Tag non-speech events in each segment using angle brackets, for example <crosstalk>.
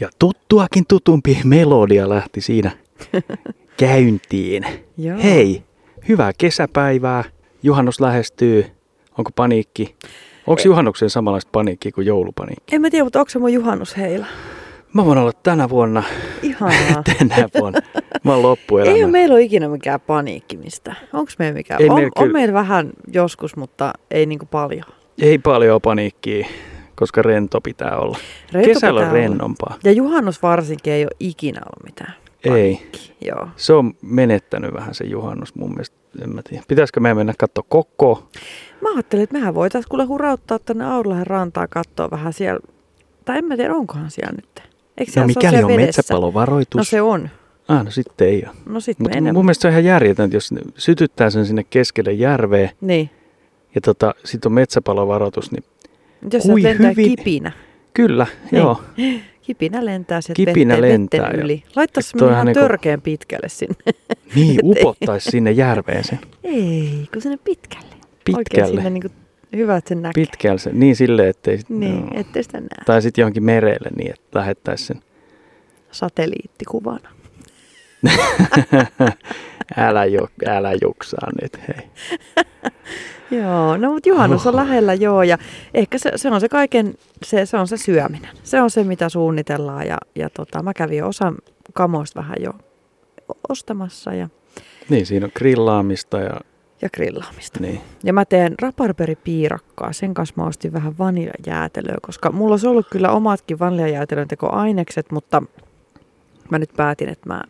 Ja tuttuakin tutumpi melodia lähti siinä <laughs> käyntiin. Joo. Hei, hyvää kesäpäivää. Juhannus lähestyy. Onko paniikki? Onko juhannuksen samanlaista paniikki kuin joulupaniikki? En mä tiedä, mutta onko se mun juhannusheila? Mä voin olla tänä vuonna, Ihanaa. <laughs> tänä vuonna. Mä oon loppuelämä. Ei ole meillä ole ikinä mikään paniikki mistä. Onko meillä mikään? Ei on, meillä on kyllä- meillä vähän joskus, mutta ei niinku paljon. Ei paljon paniikkiä, koska rento pitää olla. Rento Kesällä on pitää olla. rennompaa. Ja juhannus varsinkin ei ole ikinä ollut mitään. Ei. Joo. Se on menettänyt vähän se juhannus mun mielestä. En mä tiedä. Pitäisikö meidän mennä katsoa koko? Mä ajattelin, että mehän voitaisiin kuule hurauttaa tänne Auralahen rantaa katsoa vähän siellä. Tai en mä tiedä, onkohan siellä nyt. Eikö No siellä ole mikäli siellä on vedessä? metsäpalovaroitus. No se on. Ah, no sitten ei ole. No sit Mutta mun mielestä se on ihan järjetöntä, jos sytyttää sen sinne keskelle järveä Niin. ja tota, sitten on metsäpalovaroitus, niin Jos Kui sieltä lentää hyvin- kipinä. kyllä, Niin. joo. <laughs> Kipinä lentää sieltä Kipinä vetten, lentää vetten yli. Laittaisi ihan niinku- törkeän pitkälle sinne. <laughs> Niin, upottaisi sinne järveen sen. <laughs> Ei, kun sinne pitkälle. Oikein Pitkälle. sinne niin hyvä, että sen näkee. Pitkälle se, niin silleen, ettei Niin, joo. ettei sitä näe. Tai sitten johonkin merelle niin, että lähettäisiin sen. Satelliittikuvana. Älä, jo, älä juksaa nyt, hei. <laughs> Joo, no mutta juhannus on lähellä joo ja ehkä se, se on se kaiken, se, se on se syöminen. Se on se, mitä suunnitellaan ja, ja tota, mä kävin jo osan kamoista vähän jo ostamassa ja, Niin, siinä on grillaamista ja ja grillaamista. niin. Ja mä teen raparperipiirakkaa. Sen kanssa mä ostin vähän vaniljajäätelöä, koska mulla olisi ollut kyllä omatkin vaniljajäätelön tekoainekset, mutta mä nyt päätin, että mä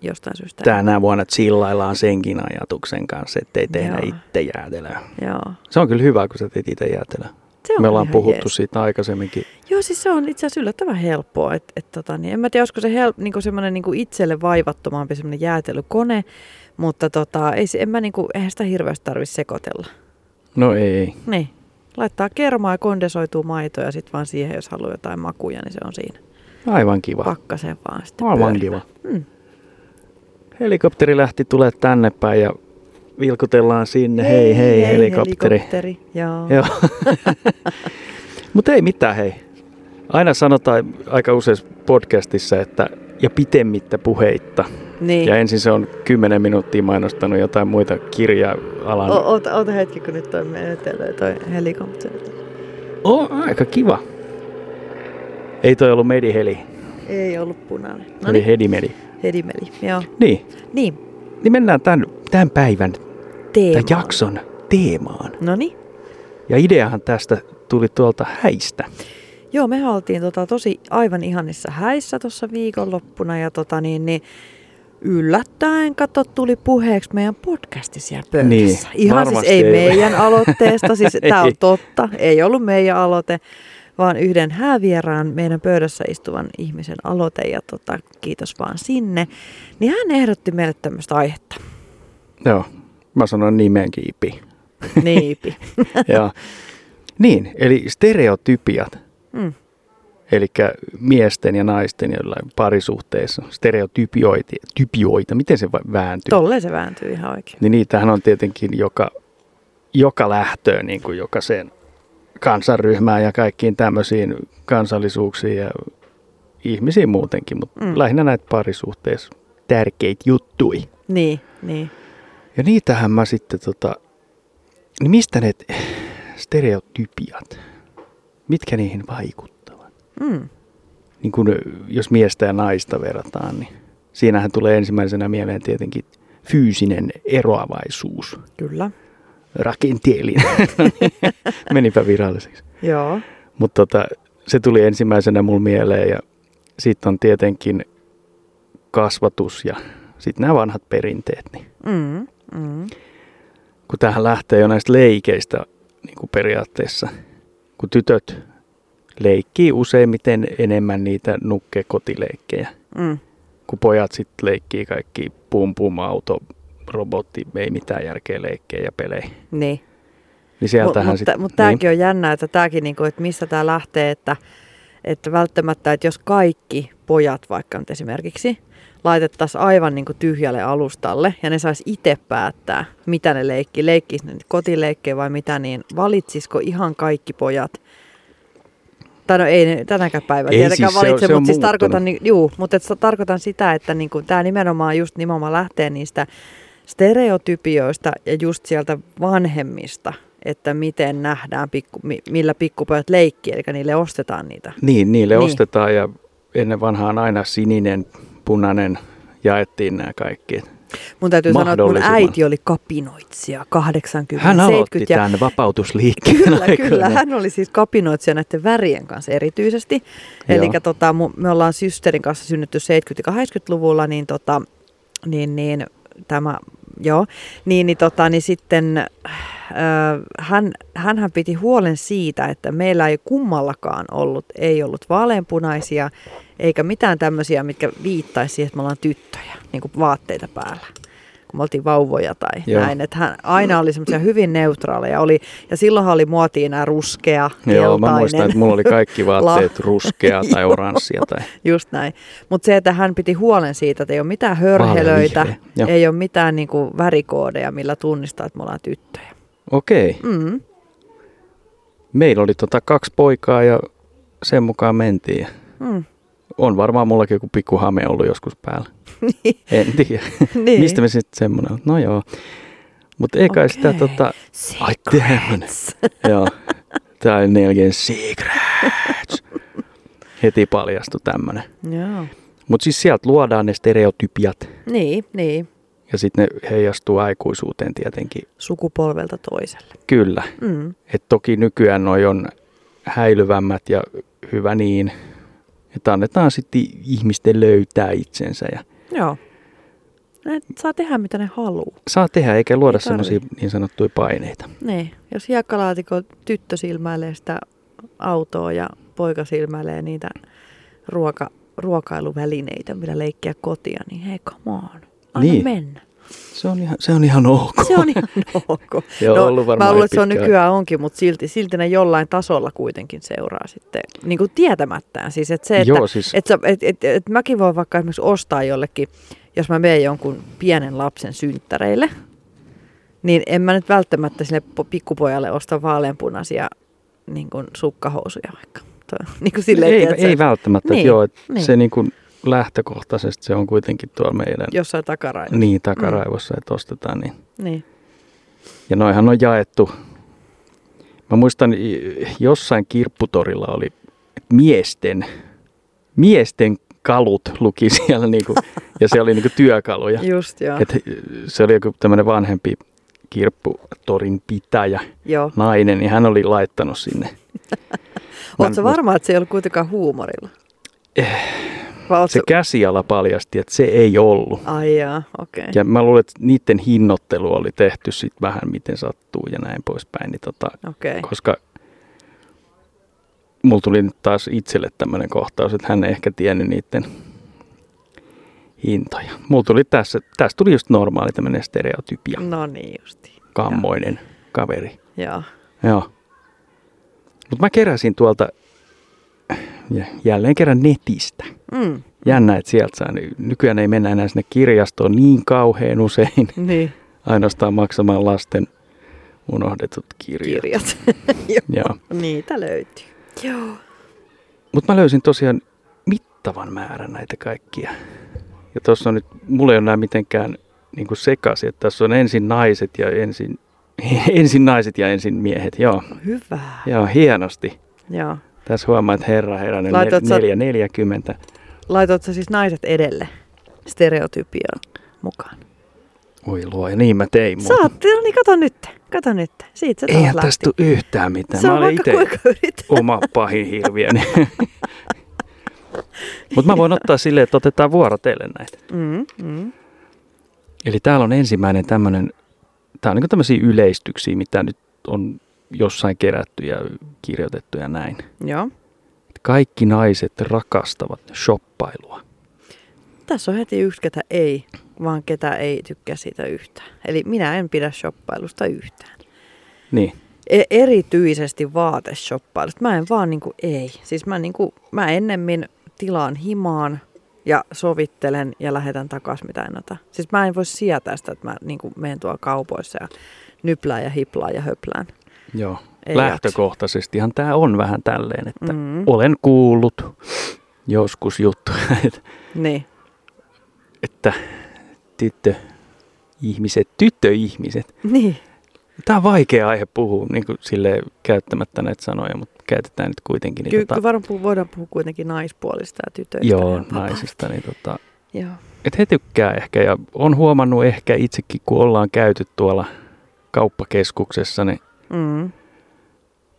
jostain syystä... Tänä vuonna chillaillaan senkin ajatuksen kanssa, ettei tehdä Joo. itse jäätelöä. Joo. Se on kyllä hyvä, kun sä teet itse jäätelöä. Se on Me ollaan puhuttu jees. siitä aikaisemminkin. Joo, siis se on itse asiassa yllättävän helppoa. Et, et, tota, niin, en mä tiedä, olisiko se help, niinku semmoinen niinku itselle vaivattomampi semmoinen jäätelykone, mutta tota, ei, en mä niinku, eihän sitä hirveästi tarvitse sekoitella. No ei. Niin. Laittaa kermaa ja kondensoituu maito ja sitten vaan siihen, jos haluaa jotain makuja, niin se on siinä. Aivan kiva. Pakkaseen vaan sitten Aivan pyörimään. kiva. Mm. Helikopteri lähti tulee tänne päin ja vilkutellaan sinne. Hei, hei, helikopteri. helikopteri. Joo. Joo. <laughs> Mutta ei mitään, hei. Aina sanotaan aika useassa podcastissa, että ja pitemmittä puheitta. Niin. Ja ensin se on 10 minuuttia mainostanut jotain muita kirja-alan. O- oota, oota hetki, kun nyt toi menetelee toi helikopteri. Oh, aika kiva. Ei toi ollut mediheli, Ei ollut punainen. no No oli niin, hedimedi. Hedimeli. Joo. Niin, Niin, niin mennään tämän, tämän päivän, teema. tämän jakson teemaan. No niin. Ja ideahan tästä tuli tuolta häistä. Joo, me oltiin tota, tosi aivan ihanissa häissä tuossa viikonloppuna ja tota, niin, niin, yllättäen kato tuli puheeksi meidän podcasti siellä pöydässä. Niin, Ihan siis ei ei. meidän aloitteesta, siis <laughs> tämä on totta, ei ollut meidän aloite, vaan yhden häävieraan meidän pöydässä istuvan ihmisen aloite ja tota, kiitos vaan sinne. Niin hän ehdotti meille tämmöistä aihetta. Joo, mä sanon nimenkin Ipi. <laughs> Niipi. <laughs> ja, niin, eli stereotypiat. Mm. Eli miesten ja naisten jollain parisuhteessa. Stereotypioita, typioita, miten se vääntyy? Tolleen se vääntyy ihan oikein. Niin niitähän on tietenkin joka, joka lähtöön, niin kuin jokaiseen kansanryhmään ja kaikkiin tämmöisiin kansallisuuksiin ja ihmisiin muutenkin, mutta Mm. lähinnä näitä parisuhteissa tärkeitä juttui. Niin, niin. Ja niitähän mä sitten tota, niin mistä ne stereotypiat, mitkä niihin vaikuttavat? Mm. Niin kun, jos miestä ja naista verrataan, niin siinähän tulee ensimmäisenä mieleen tietenkin fyysinen eroavaisuus, Kyllä. Rakenteellinen. <laughs> <laughs> Menipä viralliseksi. Joo. Mutta tota, se tuli ensimmäisenä mulle mieleen ja sitten on tietenkin kasvatus ja sitten nämä vanhat perinteet. Niin Mm. Mm. kun tähän lähtee jo näistä leikeistä niin kuin periaatteessa, kun tytöt leikkii useimmiten enemmän niitä nukkekotileikkejä, Mm. kun pojat sitten leikkii kaikki pum pum auto, robotti, ei mitään järkeä leikkejä ja pelejä. Niin. Niin sieltähän Mut, sitten... mutta, mutta tämäkin on jännä, että tämäkin, niinku, että mistä tämä lähtee, että, että välttämättä, että jos kaikki pojat vaikka nyt esimerkiksi laitettaisiin aivan niinku tyhjälle alustalle ja ne sais itse päättää, mitä ne leikkii, leikkis ne kotileikkejä vai mitä, niin valitsisiko ihan kaikki pojat Tai no ei tänäkään päivänä Ei, tietenkään siis se on- valitse, se on mutta siis tarkoitan, niin, juu, mutta et, tarkoitan sitä, että niin tämä nimenomaan just nimenomaan lähtee niistä stereotypioista ja just sieltä vanhemmista, että miten nähdään, pikku, mi- millä pikkupojat leikkii, eli niille ostetaan niitä. Niin, niille Niin. ostetaan ja ennen vanhaan aina sininen, punainen jaettiin nämä kaikki. Mun täytyy sanoa, että mun äiti oli kapinoitsija 80 Hän aloitti 70 ja tämän vapautusliikkeen Kyllä, aikoinaan. kyllä. Hän oli siis kapinoitsija näiden värien kanssa erityisesti. Eli tota, me ollaan systerin kanssa synnytty 70- ja 80-luvulla, niin, tota, niin, niin tämä, joo, niin, niin, tota, niin sitten äh, hän, hänhän piti huolen siitä, että meillä ei kummallakaan ollut, ei ollut vaaleanpunaisia, eikä mitään tämmöisiä, mitkä viittaisi siihen, että me ollaan tyttöjä, niin kuin vaatteita päällä kun me oltiin vauvoja tai Joo. näin. Että hän aina oli semmoisia hyvin neutraaleja. Oli, ja silloinhan oli muotiin nämä ruskea, keltainen. Joo, mä muistan, että mulla oli kaikki <laughs> vaatteet La- ruskea tai oranssia. Tai... Just näin. Mutta se, että hän piti huolen siitä, että ei ole mitään hörhelöitä, ei ole mitään niinku värikoodeja, millä tunnistaa, että me ollaan tyttöjä. Okei. Mm. Meillä oli tota kaksi poikaa ja sen mukaan mentiin. Mm. On varmaan mullakin joku pikku hame ollut joskus päällä. En tiedä. <laughs> niin. Mistä me sitten semmoinen on? No joo. Mutta ei kai okay. sitä tota... Ai tämmönen. joo. Tää oli nelkeen secrets. <laughs> Heti paljastui tämmönen. Joo. Mutta siis sieltä luodaan ne stereotypiat Niin, niin. ja sitten ne heijastuu aikuisuuteen tietenkin. Sukupolvelta toiselle. Kyllä. Mm. Et toki nykyään noi on häilyvämmät ja hyvä niin. Että annetaan sitten ihmisten löytää itsensä ja Joo. Ne saa tehdä mitä ne haluaa. saa tehdä eikä luoda Ei semmoisia niin sanottuja paineita. Niin, jos hiekkalaatiko tyttö silmäilee sitä autoa ja poika silmäilee niitä ruoka, ruokailuvälineitä, millä leikkiä kotia, niin hei, come on. Anna Niin. mennä. Se on ihan, se on ihan ok. Se on ihan <laughs> ok. Joo, ollut varmaan mä luulen, että se on nykyään onkin, mutta silti, silti ne jollain tasolla kuitenkin seuraa sitten, niin kuin tietämättään. Siis, että se, että, Joo, siis et, sä- et, et, et mäkin voin vaikka esimerkiksi ostaa jollekin, jos mä menen jonkun pienen lapsen synttäreille, niin en mä nyt välttämättä sille po- pikkupojalle osta vaaleanpunaisia niin kuin sukkahousuja vaikka. Toi, <laughs> niin kuin silleen, ei, tiedätkö, ei välttämättä. Niin, joo, niin. Se niin kuin lähtökohtaisesti se on kuitenkin tuolla meidän jossain takarainossa. niin takaraivossa, että ostetaan. Niin. Niin. Ja noihan on jaettu. Mä muistan jossain kirpputorilla oli miesten, miesten kalut luki <laughs> siellä niinku, ja se oli niinku työkaluja. Just joo. Et se oli joku tämmöinen vanhempi kirpputorin pitäjä, joo. nainen, niin hän oli laittanut sinne. <laughs> Oletko varma, että se ei ollut kuitenkaan huumorilla? Vai oot Se käsiala paljasti, että se ei ollut. Ai jaa, okei. Okay. Ja mä luulen, että niiden hinnoittelu oli tehty sitten vähän miten sattuu ja näin poispäin. Niin tota, Okei. koska mulla tuli nyt taas itselle tämmöinen kohtaus, että hän ei ehkä tiennyt niiden hintoja. Mulla tuli tässä, tässä tuli just normaali tämmöinen stereotypia, No niin justi. kammoinen kaveri. Joo. Joo. Mutta mä keräsin tuolta ja jälleen kerran netistä. Mm. Jännä, että sieltä saa. Nykyään ei mennä enää sinne kirjastoon niin kauhean usein. Niin, <laughs> Ainoastaan maksamaan lasten unohdetut kirjat. kirjat. <laughs> Joo. Joo. Niitä löytyy. Joo. Mutta mä löysin tosiaan mittavan määrän näitä kaikkia. Ja tuossa on nyt, mulla ei ole nämä mitenkään niin kuin sekaisin, että tässä on ensin naiset ja ensin, <laughs> ensin naiset ja ensin miehet. Joo, Hyvä. joo hienosti. Joo. Tässä huomaa, että herra herranen sä- 440. Laitoit sä siis naiset edelle stereotypia mukaan? Oi luo, ja niin mä tein. Sä oot, no niin kato nyt. Kato nyt. Siitä Eihän lähti. tästä tule yhtään mitään. Se mä vaikka itse oma pahin hirviöni. <laughs> Mutta mä voin ottaa silleen, että otetaan vuorotellen näitä. Mm, mm. Eli täällä on ensimmäinen tämmöinen, tää on niin tämmöisiä yleistyksiä, mitä nyt on jossain kerätty ja kirjoitettu ja näin. Joo. Kaikki naiset rakastavat shoppailua. Tässä on heti yksi, ketä ei, vaan ketä ei tykkää siitä yhtään. Eli minä en pidä shoppailusta yhtään. Niin, E- erityisesti vaateshoppailusta. Mä en vaan niinku ei. Siis mä, niinku, mä ennemmin tilaan himaan ja sovittelen ja lähetän takaisin mitä en ota. Siis mä en voi sietää sitä, että mä niinku menen tuolla kaupoissa ja nyplään ja hiplaan ja höplään. Joo. Ei Lähtökohtaisestihan tämä on vähän tälleen, että Mm. olen kuullut joskus juttuja, <laughs> että, Niin. että tyttö, ihmiset, tyttöihmiset. Niin. Tämä on vaikea aihe puhua niin kuin sille käyttämättä näitä sanoja, mutta käytetään nyt kuitenkin. Niin Kyllä tota, varmaan puhua, voidaan puhua kuitenkin naispuolista ja tytöistä. joo, ihan vapaasti. naisista. Niin tota, Joo. et he tykkää ehkä ja on huomannut ehkä itsekin, kun ollaan käyty tuolla kauppakeskuksessa, niin Mm.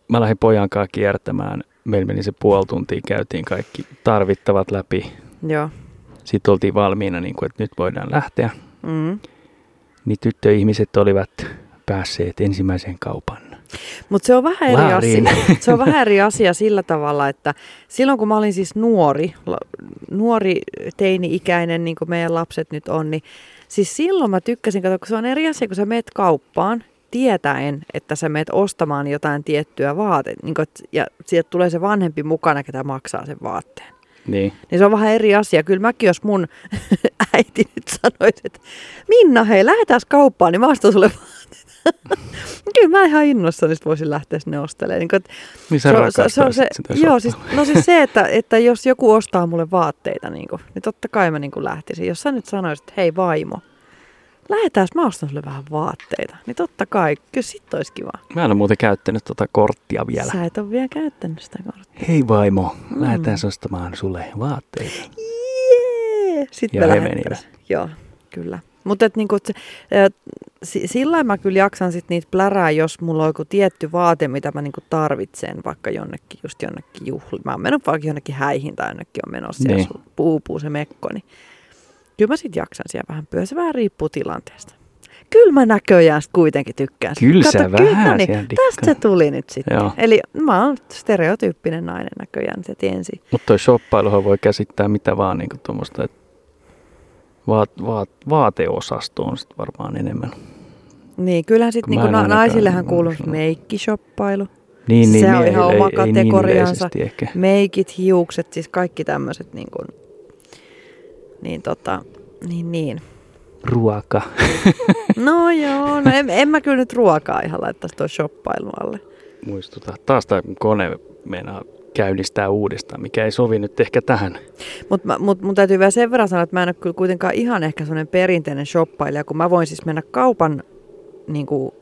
mä lähdin pojan kanssa kiertämään. Meillä meni se puoli tuntia, käytiin kaikki tarvittavat läpi. Joo. Sitten oltiin valmiina, niin kuin, että nyt voidaan lähteä. Mm. Niin tyttöihmiset olivat päässeet ensimmäiseen kaupan. Mutta se on vähän eri asia. <laughs> Se on vähän eri asia sillä tavalla, että silloin kun mä olin siis nuori, nuori teini-ikäinen, niin kuin meidän lapset nyt on, niin siis silloin mä tykkäsin, kato, kun se on eri asia, kun sä meet kauppaan, tietäen, että sä meet ostamaan jotain tiettyä vaatetta, niin kun, ja sieltä tulee se vanhempi mukana, ketä maksaa sen vaatteen. Niin. Niin se on vähän eri asia. Kyllä mäkin, jos mun <laughs> äiti nyt sanoisi, että Minna, hei, lähdetään kauppaan, niin mä ostan sulle vaatteita. <laughs> Kyllä mä ihan innoissani sit voisin lähteä sinne ostelemaan. Niin, kun, Niin sä se, on- rakastaisit sitä joo, siis, no siis se, että, että jos joku ostaa mulle vaatteita, niin, kuin, niin totta kai mä niin kuin lähtisin. Jos sä nyt sanoisit, että hei vaimo, lähdetään, mä ostan sulle vähän vaatteita. Niin totta kai, kyllä sit olisi kiva. Mä en ole muuten käyttänyt tuota korttia vielä. Sä et ole vielä käyttänyt sitä korttia. Hei vaimo, Mm. lähdetään ostamaan sulle vaatteita. Jee! Sitten Ja me lähdettäisiin. Joo, kyllä. Mutta niinku, sillä mä kyllä jaksan sit niitä plärää, jos mulla on joku tietty vaate, mitä mä niinku tarvitsen, vaikka jonnekin, just jonnekin juhliin. Mä oon mennyt vaikka jonnekin häihin tai jonnekin on menossa, Niin. ja puupuu se mekko, niin kyllä mä sit jaksan siellä vähän pyöriä. Se vähän riippuu tilanteesta. Kyllä mä näköjään kuitenkin tykkään. Kyllä sä Kato, vähän no niin, Tästä se tuli nyt sitten. Joo. Eli mä oon stereotyyppinen nainen näköjään, se tiensi. Mutta toi shoppailuhan voi käsittää mitä vaan niinku tuommoista, että vaat, vaat, vaateosasto on sitten varmaan enemmän. Niin, kyllähän sitten niinku na- naisillehän ole kuuluu meikkishoppailu. Niin, niin Se on ihan oma ei, niin kategoriansa. ehkä. Meikit, hiukset, siis kaikki tämmöiset niin kuin, niin tota, niin niin. Ruoka. <laughs> No joo, no en, en mä kyllä nyt ruokaa ihan laittaisi tuon shoppailun alle. Muistuta. Taas tämä kone meinaa käynnistää uudestaan, mikä ei sovi nyt ehkä tähän. Mutta mut, mun täytyy vielä sen verran sanoa, että mä en ole kyllä kuitenkaan ihan ehkä semmoinen perinteinen shoppailija, kun mä voin siis mennä kaupan niin kuin,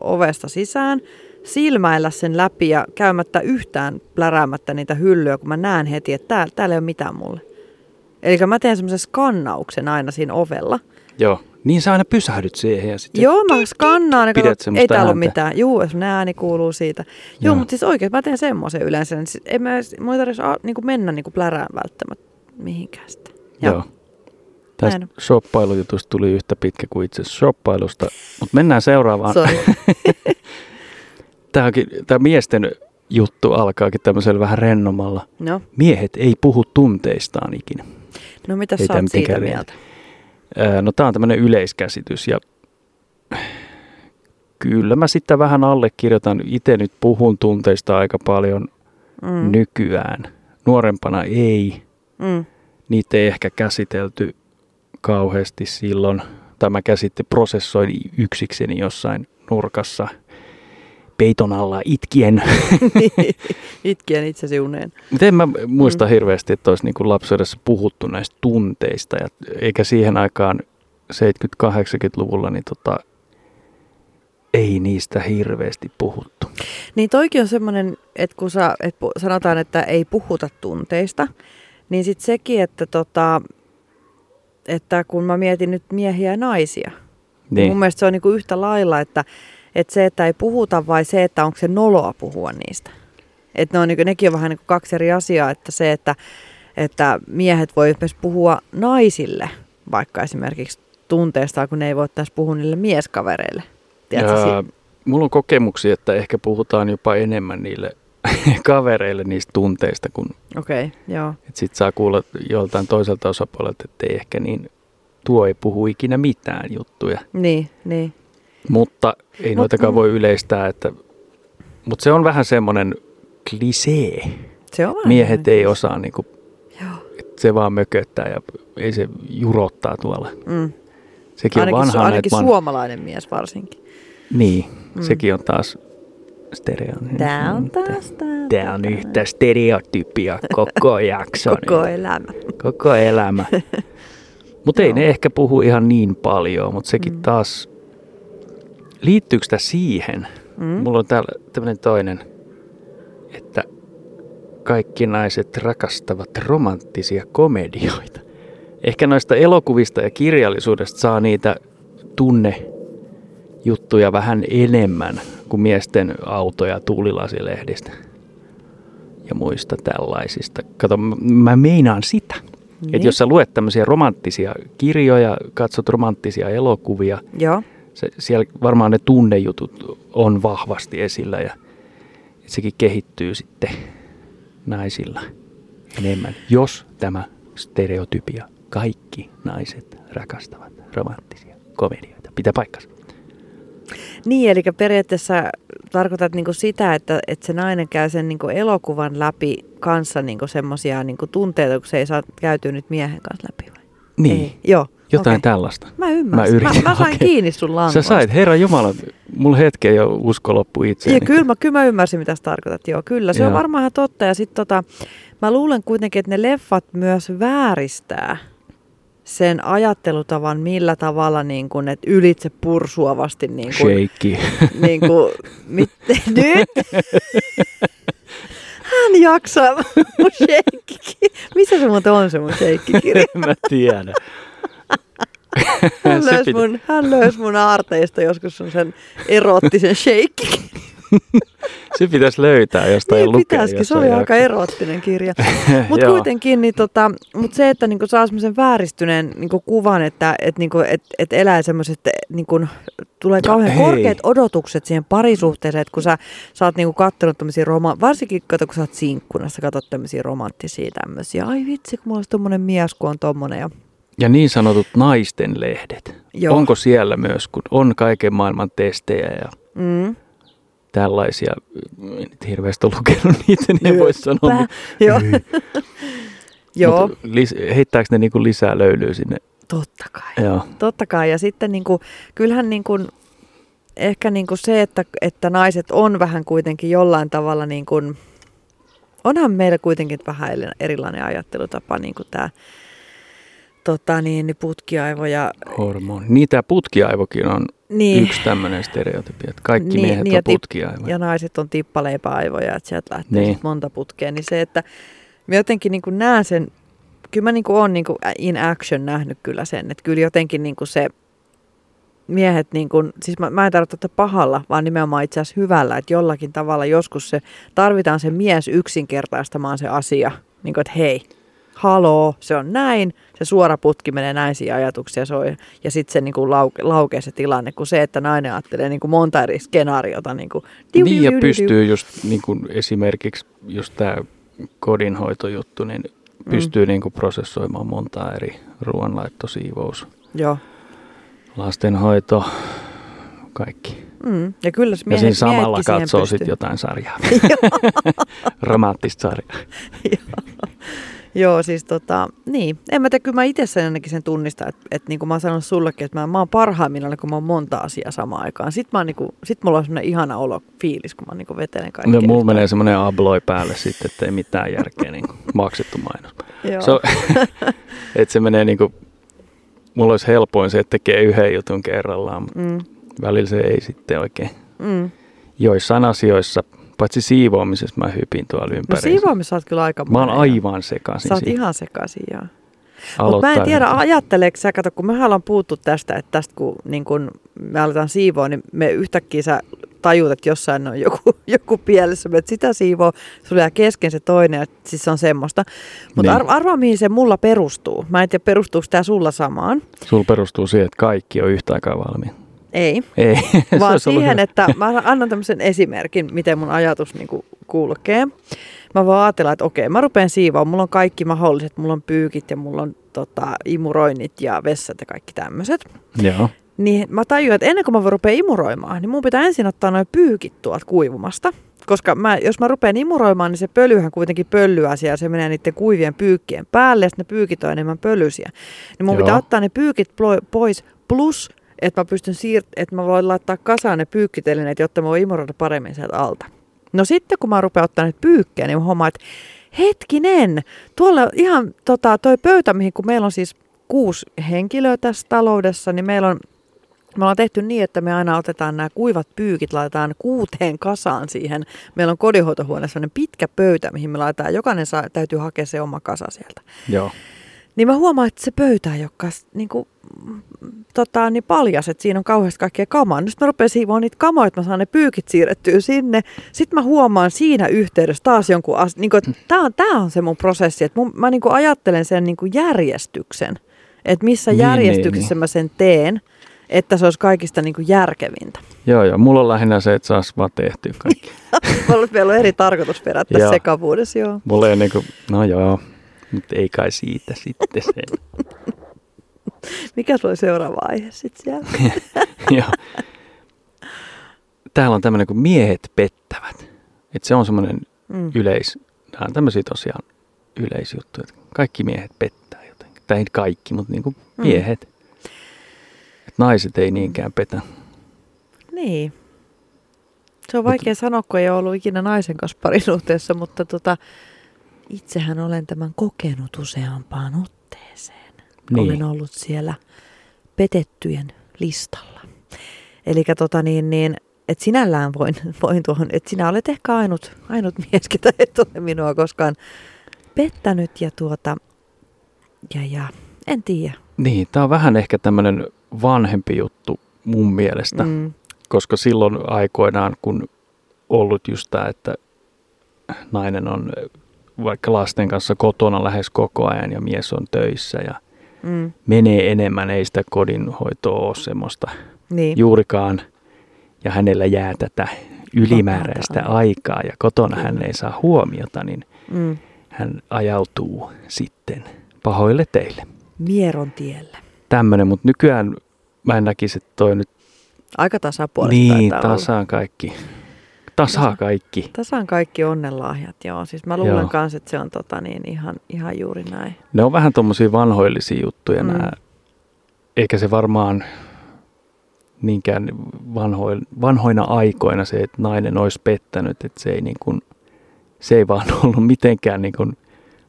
ovesta sisään, silmäillä sen läpi ja käymättä yhtään pläräämättä niitä hyllyjä, kun mä näen heti, että täällä, täällä ei ole mitään mulle. Eli mä teen semmoisen skannauksen aina siinä ovella. Joo. Niin sä aina pysähdyt siihen ja sitten... Joo, mä skannaan että semmoista ei täällä ole mitään. Juu, semmoinen ääni kuuluu siitä. Joo, Joo. mutta siis oikein mä teen semmoisen yleensä. Niin siis en mä, mun ei tarvitse niinku mennä niinku plärään välttämättä mihinkään sitä. Joo. Tästä Näin. shoppailujutusta tuli yhtä pitkä kuin itse shoppailusta. Mutta mennään seuraavaan. <laughs> Tämä, onkin, tämä miesten juttu alkaakin tämmöisellä vähän rennomalla. No, Miehet ei puhu tunteistaan ikinä. No mitä sä oot siitä mieltä? Ää, No tämä on tämmöinen yleiskäsitys ja kyllä mä sitä vähän allekirjoitan. Itse nyt puhun tunteista aika paljon Mm. nykyään. Nuorempana ei. Mm. Niitä ei ehkä käsitelty kauheasti silloin. Tämä käsitte prosessoin yksikseni jossain nurkassa peiton alla itkien. <laughs> Itkien itsesi uneen. Mutta en mä muista Mm. mm. hirveästi, että olisi niin lapsuudessa puhuttu näistä tunteista. Ja, eikä siihen aikaan 70-80-luvulla, niin tota, ei niistä hirveästi puhuttu. Niin toikin on semmoinen, että kun sä, et pu- sanotaan, että ei puhuta tunteista, niin sitten sekin, että, tota, että kun mä mietin nyt miehiä ja naisia, niin. Niin, mun mielestä se on niinku yhtä lailla, että, että se, että ei puhuta vai se, että onko se noloa puhua niistä. Että ne on, niinku, nekin on vähän niinku kaksi eri asiaa, että se, että, että miehet voi myös puhua naisille, vaikka esimerkiksi tunteista, kun ne ei voi taas puhua niille mieskavereille. Tiedätkö, ja, mulla on kokemuksia, että ehkä puhutaan jopa enemmän niille <laughs> kavereille niistä tunteista, kun Okei, okay, joo. että sit saa kuulla joltain toiselta osapuolelta, että ei ehkä niin, tuo ei puhu ikinä mitään juttuja. Niin, niin. Mutta ei Mut- noitakaan voi yleistää, että, mutta se on vähän semmoinen klisee. Se on Miehet ei osaa, niin kuin, Joo. se vaan mököttää ja ei se jurottaa tuolla. Mm. Sekin Ainakin, on su- vanhaa ainakin näitä van... suomalainen mies varsinkin. Niin, Mm. mm. sekin on taas stereo. Tää on taas tää. Tää on yhtä stereotypia koko <laughs> jakso. Koko elämä. Koko elämä. <laughs> Mutta ei ne ehkä puhu ihan niin paljon, mutta sekin Mm. taas, liittyykö sitä siihen? Mm? Mulla on täällä tämmöinen toinen, että kaikki naiset rakastavat romanttisia komedioita. Ehkä noista elokuvista ja kirjallisuudesta saa niitä tunnejuttuja vähän enemmän kuin miesten autoja tuulilasilehdistä ja muista tällaisista. Kato, mä- mä meinaan sitä. Niin. Että jos sä luet tämmöisiä romanttisia kirjoja, katsot romanttisia elokuvia, Joo. Se, siellä varmaan ne tunnejutut on vahvasti esillä ja sekin kehittyy sitten naisilla enemmän, jos tämä stereotypia, kaikki naiset rakastavat romanttisia komedioita, pitää paikkansa. Niin, eli periaatteessa tarkoitat niinku sitä, että, että se nainen käy sen niinku elokuvan läpi kanssa niinku semmoisia niinku tunteita, kun se ei saa käytyä nyt miehen kanssa läpi vai? Niin, Ei. Joo. Jotain okei. tällaista. Mä ymmärsin. Mä Mä, yritin mä, sain hakea. kiinni sun Sä langoista. sait, herra Jumala, mulla hetken jo usko loppu Ja itseäni. kyllä mä, kyllä mä ymmärsin, mitä sä tarkoitat. Joo, kyllä. Se on Joo. varmaan ihan totta. Ja sit tota, mä luulen kuitenkin, että ne leffat myös vääristää sen ajattelutavan, millä tavalla niin kun, että ylitse pursuavasti niin kun, Shaky. niin kuin, <laughs> mit, <laughs> nyt? Hän jaksaa mun <laughs> sheikkiki. Missä se muuten on se mun sheikkikirja? mä tiedä. Hän Se löysi mun, hän löysi mun aarteista joskus sun sen eroottisen sheikkikirjan. <laughs> Se pitäisi löytää jostain Niin lukea. pitäisikin, se jossain oli aika eroottinen kirja. <laughs> Mutta kuitenkin, niin tota, mut se, että niinku saa semmoisen vääristyneen niinku kuvan, että et niinku, et, et elää semmoiset, niinku, tulee kauhean hei. korkeat odotukset siihen parisuhteeseen, että kun sä, sä oot niinku kattonut tämmöisiä, roma- varsinkin kato, kun sä oot sinkkuna, sä katsot tämmöisiä romanttisia tämmöisiä, ai vitsi, kun mulla olisi tommonen mies, kun on tommonen. Ja, Ja niin sanotut naisten lehdet. Joo. Onko siellä myös, kun on kaiken maailman testejä ja mm, tällaisia, en nyt hirveästi ole lukenut niitä, niin en voi sanoa. Joo. <laughs> Joo, lis, heittääkö ne niinku lisää löylyä sinne? totta kai. Joo. Totta kai. Ja sitten niin kuin, kyllähän niin kuin, ehkä niin kuin se, että, että naiset on vähän kuitenkin jollain tavalla niin kuin, onhan meillä kuitenkin vähän eri- erilainen ajattelutapa, niin kuin tämä tota, niin, niin putkiaivo ja Hormoni. Niitä putkiaivokin on niin, yksi tämmöinen stereotypia, että kaikki Niin, miehet niin, on putkiaivoja. ja naiset on tippaleipäaivoja, että sieltä lähtee Niin. monta putkea, niin se, että mä jotenkin niin näen sen, kyllä mä niin olen niin in action nähnyt kyllä sen, että kyllä jotenkin niin se miehet, niin kuin, siis mä, mä en tarkoita tätä pahalla, vaan nimenomaan itse asiassa hyvällä, että jollakin tavalla joskus se, tarvitaan se mies yksinkertaistamaan se asia, niin kuin, että hei, haloo, se on näin, se suora putki menee näin siihen ajatuksia, se on, ja sitten se niin kuin lauke, laukee se tilanne, kun se, että nainen ajattelee niin kuin monta eri skenaariota. Niin, kuin, diu, Niin diu, ja diu, diu, diu. pystyy just niin kuin esimerkiksi just tämä kodinhoitojuttu, niin pystyy niin kuin prosessoimaan monta eri ruoanlaitto, siivous, Joo. lastenhoito, kaikki. Mm. Ja kyllä se Ja miehet, siinä samalla katsoo pystyy. sitten jotain sarjaa. <laughs> Romanttista sarjaa. Joo, siis tota, niin. En mä tiedä, kyllä mä itse sen ainakin sen tunnistan, että, että niin kuin mä oon sanonut sullekin, että mä, mä oon parhaimmillaan, kun mä oon monta asiaa samaan aikaan. Sitten mä oon niin kuin, sit mulla on semmoinen ihana olo, fiilis, kun mä niin kuin vetelen kaikkea. No, mulla menee semmoinen abloi päälle sitten, että ei mitään järkeä, niin maksettu mainos. Joo. Se on, <laughs> että se menee niin kuin, mulla olisi helpoin se, että tekee yhden jutun kerrallaan, mutta Mm, välillä se ei sitten oikein. mm. Joissain asioissa, paitsi siivoamisessa mä hypin tuolla No ympäri. siivoamissa sä oot kyllä aika Mä oon aivan sekaisin Sä oot ihan sekaisin, joo. Mutta mä en tiedä, ajatteleeko sä, kato, kun me ollaan puhuttu tästä, että tästä kun, niin kun me aletaan siivoa, niin me yhtäkkiä sä tajut, että jossain on joku, <laughs> joku pielessä, että sitä siivoo, sulla jää kesken se toinen, että siis se on semmoista. Mutta Niin. ar- arvaa, mihin se mulla perustuu. Mä en tiedä, perustuuko tämä sulla samaan. Sulla perustuu siihen, että kaikki on yhtä aikaa valmiin. Ei, Ei, <laughs> vaan siihen, että mä annan tämmöisen esimerkin, miten mun ajatus niin kuin kulkee. Mä voin ajatella, että okei, mä rupean siivoamaan, mulla on kaikki mahdolliset, mulla on pyykit ja mulla on tota, imuroinnit ja vessat ja kaikki tämmöiset. Joo. Niin mä tajuin, että ennen kuin mä rupean imuroimaan, niin mun pitää ensin ottaa noin pyykit tuolta kuivumasta. Koska mä, jos mä rupean imuroimaan, niin se pölyhän kuitenkin pöllyää siellä, se menee niiden kuivien pyykkien päälle ja sitten ne pyykit on enemmän pölyisiä. Niin mun Joo. pitää ottaa ne pyykit pois plus että mä pystyn siirt- että mä voin laittaa kasaan ne pyykkitelineet, jotta mä voin imuroida paremmin sieltä alta. No sitten kun mä rupean ottaa näitä pyykkejä, niin mä huomaan, että hetkinen, tuolla ihan tota, toi pöytä, mihin kun meillä on siis kuusi henkilöä tässä taloudessa, niin meillä on me ollaan tehty niin, että me aina otetaan nämä kuivat pyykit, laitetaan kuuteen kasaan siihen. Meillä on kodinhoitohuoneessa sellainen pitkä pöytä, mihin me laitetaan. Jokainen saa, täytyy hakea se oma kasa sieltä. Joo. Niin mä huomaan, että se pöytä ei olekaan niin kuin, tota, niin paljas, että siinä on kauheasti kaikkea kamaa. Nyt mä rupean siivoon niitä kamoja, että mä saan ne pyykit siirrettyä sinne. Sitten mä huomaan siinä yhteydessä taas jonkun, as- niin kuin, että tää on, tää on se mun prosessi, että mun, mä niin kuin ajattelen sen niin kuin järjestyksen, että missä Niin, järjestyksessä niin, mä sen teen, että se olisi kaikista niin kuin järkevintä. Joo, joo. Mulla on lähinnä se, että saisi vaan tehtyä kaikki. <laughs> Meillä on eri tarkoitusperät tässä sekavuudessa, joo. Mulla ei niinku, no joo, mutta ei kai siitä sitten se. Mikä sulla oli seuraava aihe sitten siellä? <laughs> Joo. Täällä on tämmöinen kuin miehet pettävät. Et se on semmoinen Mm. yleis, nämä on tämmöisiä tosiaan yleisjuttuja, että kaikki miehet pettää jotenkin. Tai ei kaikki, mutta niin kuin Mm. miehet. Et naiset ei niinkään petä. Niin. Se on vaikea sanoa, kun ei ole ollut ikinä naisen kanssa parisuhteessa, mutta tota, itsehän olen tämän kokenut useampaan otteeseen. Niin. Olen ollut siellä petettyjen listalla. Eli tota niin, niin että sinällään voin, <laughs> voin tuohon, että sinä olet ehkä ainut, ainut mies, ketä et ole minua koskaan pettänyt ja tuota, ja, ja en tiedä. Niin, tämä on vähän ehkä tämmöinen vanhempi juttu mun mielestä. Mm, koska silloin aikoinaan, kun ollut just tämä, että nainen on vaikka lasten kanssa kotona lähes koko ajan ja mies on töissä ja mm, menee enemmän, ei sitä kodinhoitoa ole semmoista niin. juurikaan ja hänellä jää tätä ylimääräistä Vapaata aikaa ja kotona hän ei saa huomiota, niin Mm. hän ajautuu sitten pahoille teille. Mieron tielle. Tämmöinen, mutta nykyään mä en näkisi, että toi nyt Aika tasapuolista niin tasaa kaikki. Tasaa Tasa. kaikki. Tasan kaikki onnenlahjat, joo. Siis mä luulen kanssa, että se on tota niin, ihan, ihan juuri näin. Ne on vähän tommosia vanhoillisia juttuja Mm. nämä. Eikä se varmaan niinkään vanhoin, vanhoina aikoina se, että nainen olisi pettänyt, että se ei, niin kuin, se ei vaan <laughs> ollut mitenkään niin kuin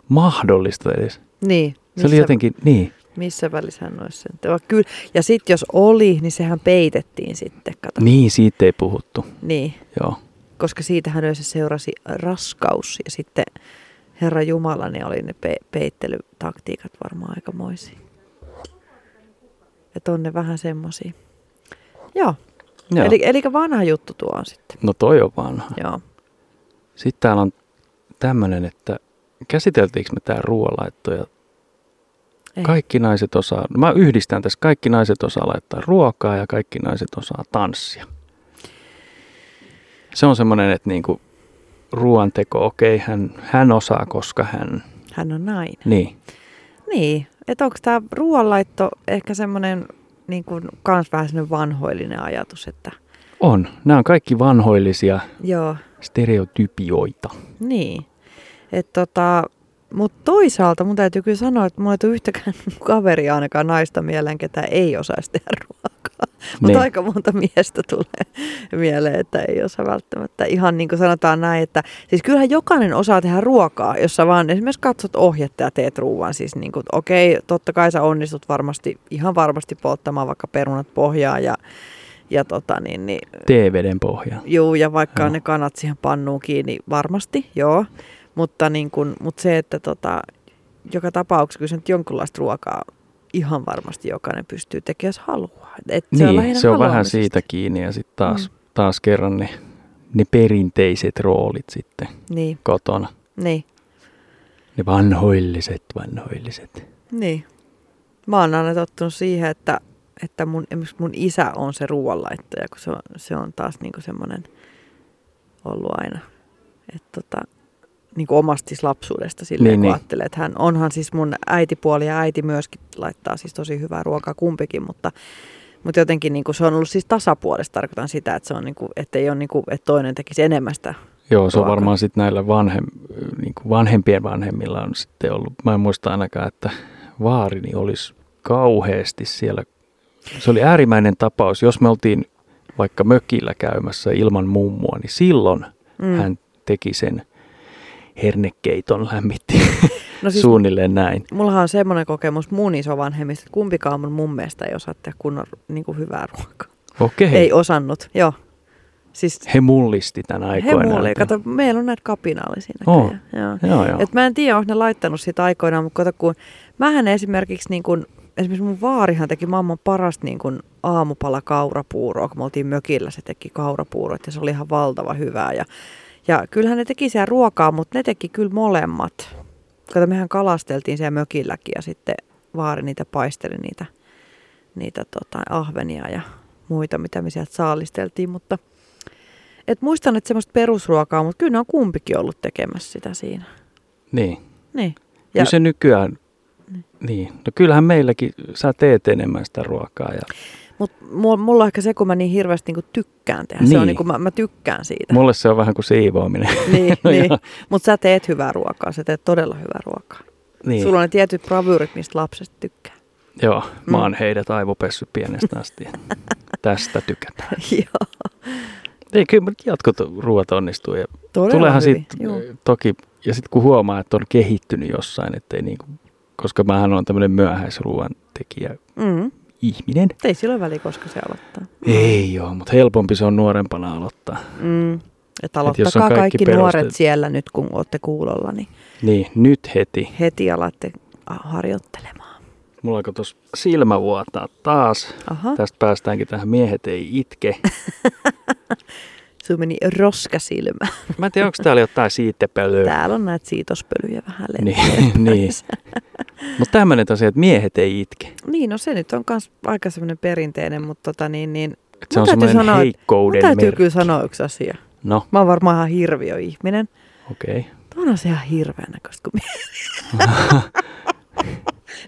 mahdollista edes. Niin. Se oli jotenkin, niin, missä välissä hän olisi sen. Kyllä. Ja sitten jos oli, niin sehän peitettiin sitten. Kato. niin siitä ei puhuttu. niin. Joo, Koska siitähän yleensä seurasi raskaus ja sitten Herra Jumala, niin oli ne pe- peittelytaktiikat varmaan aikamoisia. Että on ne vähän semmosia. Joo. Joo. Eli, eli vanha juttu tuo on sitten. no toi on vanha. Joo. Sitten täällä on tämmöinen, että käsiteltiinkö me tämä ruoanlaitto ja Ei. kaikki naiset osaa, mä yhdistän tässä, kaikki naiset osaa laittaa ruokaa ja kaikki naiset osaa tanssia. Se on semmoinen, että niinku ruoanteko, okei, hän, hän osaa, koska hän, Hän on nainen. niin, Niin, että onko tämä ruoanlaitto ehkä semmoinen niin kuin kans vähän semmoinen vanhoillinen ajatus, että on. Nämä on kaikki vanhoillisia joo, stereotypioita. niin. Että tota, mutta toisaalta mun täytyy kyllä sanoa, että mulla ei tule yhtäkään <laughs> kaveria ainakaan naista mieleen, ketä ei osaisi tehdä ruokaa. Mutta Niin. aika monta miestä tulee mieleen, että ei osaa välttämättä. Ihan niin kuin sanotaan näin, että siis kyllähän jokainen osaa tehdä ruokaa, jos sä vaan esimerkiksi katsot ohjetta ja teet ruuan. Siis niin kuin, okei, totta kai sä onnistut varmasti, ihan varmasti polttamaan vaikka perunat pohjaa ja, ja tota niin, niin T-veden pohja. Juu, ja vaikka Joo. ne kanat siihen pannuun kiinni, varmasti, joo. Mutta, niin kun, mutta se, että tota, joka tapauksessa kyllä se nyt jonkunlaista ruokaa ihan varmasti jokainen pystyy tekemään, jos haluaa. Et se on, niin, lähinnä se on vähän siitä kiinni ja sitten taas, Mm. taas kerran ne, ne perinteiset roolit sitten Niin, kotona. niin, Ne vanhoilliset, vanhoilliset. niin. Mä oon aina tottunut siihen, että, että mun, mun isä on se ruoanlaittaja, kun se on, se on taas niinku semmoinen ollut aina. Että tota, niin kuin omasta siis lapsuudesta silleen, niin, kun niin. ajattelee, että hän onhan siis mun äitipuoli ja äiti myöskin laittaa siis tosi hyvää ruokaa kumpikin, mutta, mutta jotenkin niin kuin se on ollut siis tasapuolesta, tarkoitan sitä, että se on niin kuin, että ei ole niin kuin, että toinen tekisi enemmän sitä. Joo, se on varmaan sitten näillä vanhem, niin kuin vanhempien vanhemmilla on sitten ollut, mä en muista ainakaan, että vaarini olisi kauheasti siellä Se oli äärimmäinen tapaus. Jos me oltiin vaikka mökillä käymässä ilman mummua, niin silloin mm. hän teki sen hernekeiton, lämmitti <laughs> no siis, suunnilleen näin. Mullahan on semmoinen kokemus mun isovanhemmista, että kumpikaan mun mummeesta ei osaa tehdä kunnon niin kuin hyvää ruokaa. Okei. Ei osannut, joo. Siis, he mullisti tämän aikoinaan. He mulli. Kato, meillä on näitä kapinallisia oh. Joo. Joo, joo. Et mä en tiedä, onko ne laittanut sitä aikoinaan, mutta kato, kun mähän esimerkiksi, niin kun, esimerkiksi mun vaarihan teki maailman parasta niin kun aamupala kaurapuuroa, kun me oltiin mökillä, se teki kaurapuurot ja se oli ihan valtava hyvää. Ja, ja kyllähän ne teki siellä ruokaa, mutta ne teki kyllä molemmat. Kato, mehän kalasteltiin siellä mökilläkin ja sitten vaari niitä paisteli niitä, niitä tota, ahvenia ja muita, mitä me sieltä saalisteltiin, mutta – et muistan, että semmoista perusruokaa, mutta kyllä ne on kumpikin ollut tekemässä sitä siinä. Niin. Niin. Ja... Kyllä se nykyään, niin. niin. No kyllähän meilläkin, sä teet enemmän sitä ruokaa. Ja... Mutta mulla on ehkä se, kun mä niin hirveästi niinku tykkään tehdä. Niin. Se on niin kuin mä, mä tykkään siitä. Mulle se on vähän kuin siivoaminen. <laughs> niin, <laughs> no niin. mutta sä teet hyvää ruokaa, sä teet todella hyvää ruokaa. Niin. Sulla on ne tietyt bravyyrit, mistä lapsesta tykkää. Joo, mä oon mm. heidät aivopessy pienestä asti. <laughs> Tästä tykätään. Joo. Ei, kyllä jatkot ruoat onnistuu. Ja Todella tuleehan sitten toki, ja sitten kun huomaa, että on kehittynyt jossain, ettei niinku, koska mähän on tämmöinen myöhäisruoan tekijä mm. Ihminen. Ei sillä väliä, koska se aloittaa. Ei joo, mutta helpompi se on nuorempana aloittaa. Mm. Että aloittakaa kaikki, kaikki nuoret siellä nyt, kun olette kuulolla. Niin, niin nyt heti. Heti alatte harjoittelemaan. Mulla alkoi tuossa silmä vuotaa taas. Aha. Tästä päästäänkin tähän miehet ei itke. <laughs> Sun meni roskasilmä. Mä en tiedä, onko täällä jotain siitepölyä. Täällä on näitä siitospölyjä vähän Niin, <laughs> niin. Mutta tämmöinen tosiaan, että miehet ei itke. Niin, no se nyt on myös aika semmoinen perinteinen, mutta tota niin, niin Et se on semmoinen sanoa, heikkouden täytyy merkki. kyllä sanoa yksi asia. No. Mä oon varmaan ihan hirviö ihminen. Okei. Okay. Tuo on se ihan hirveän näköistä kuin <laughs>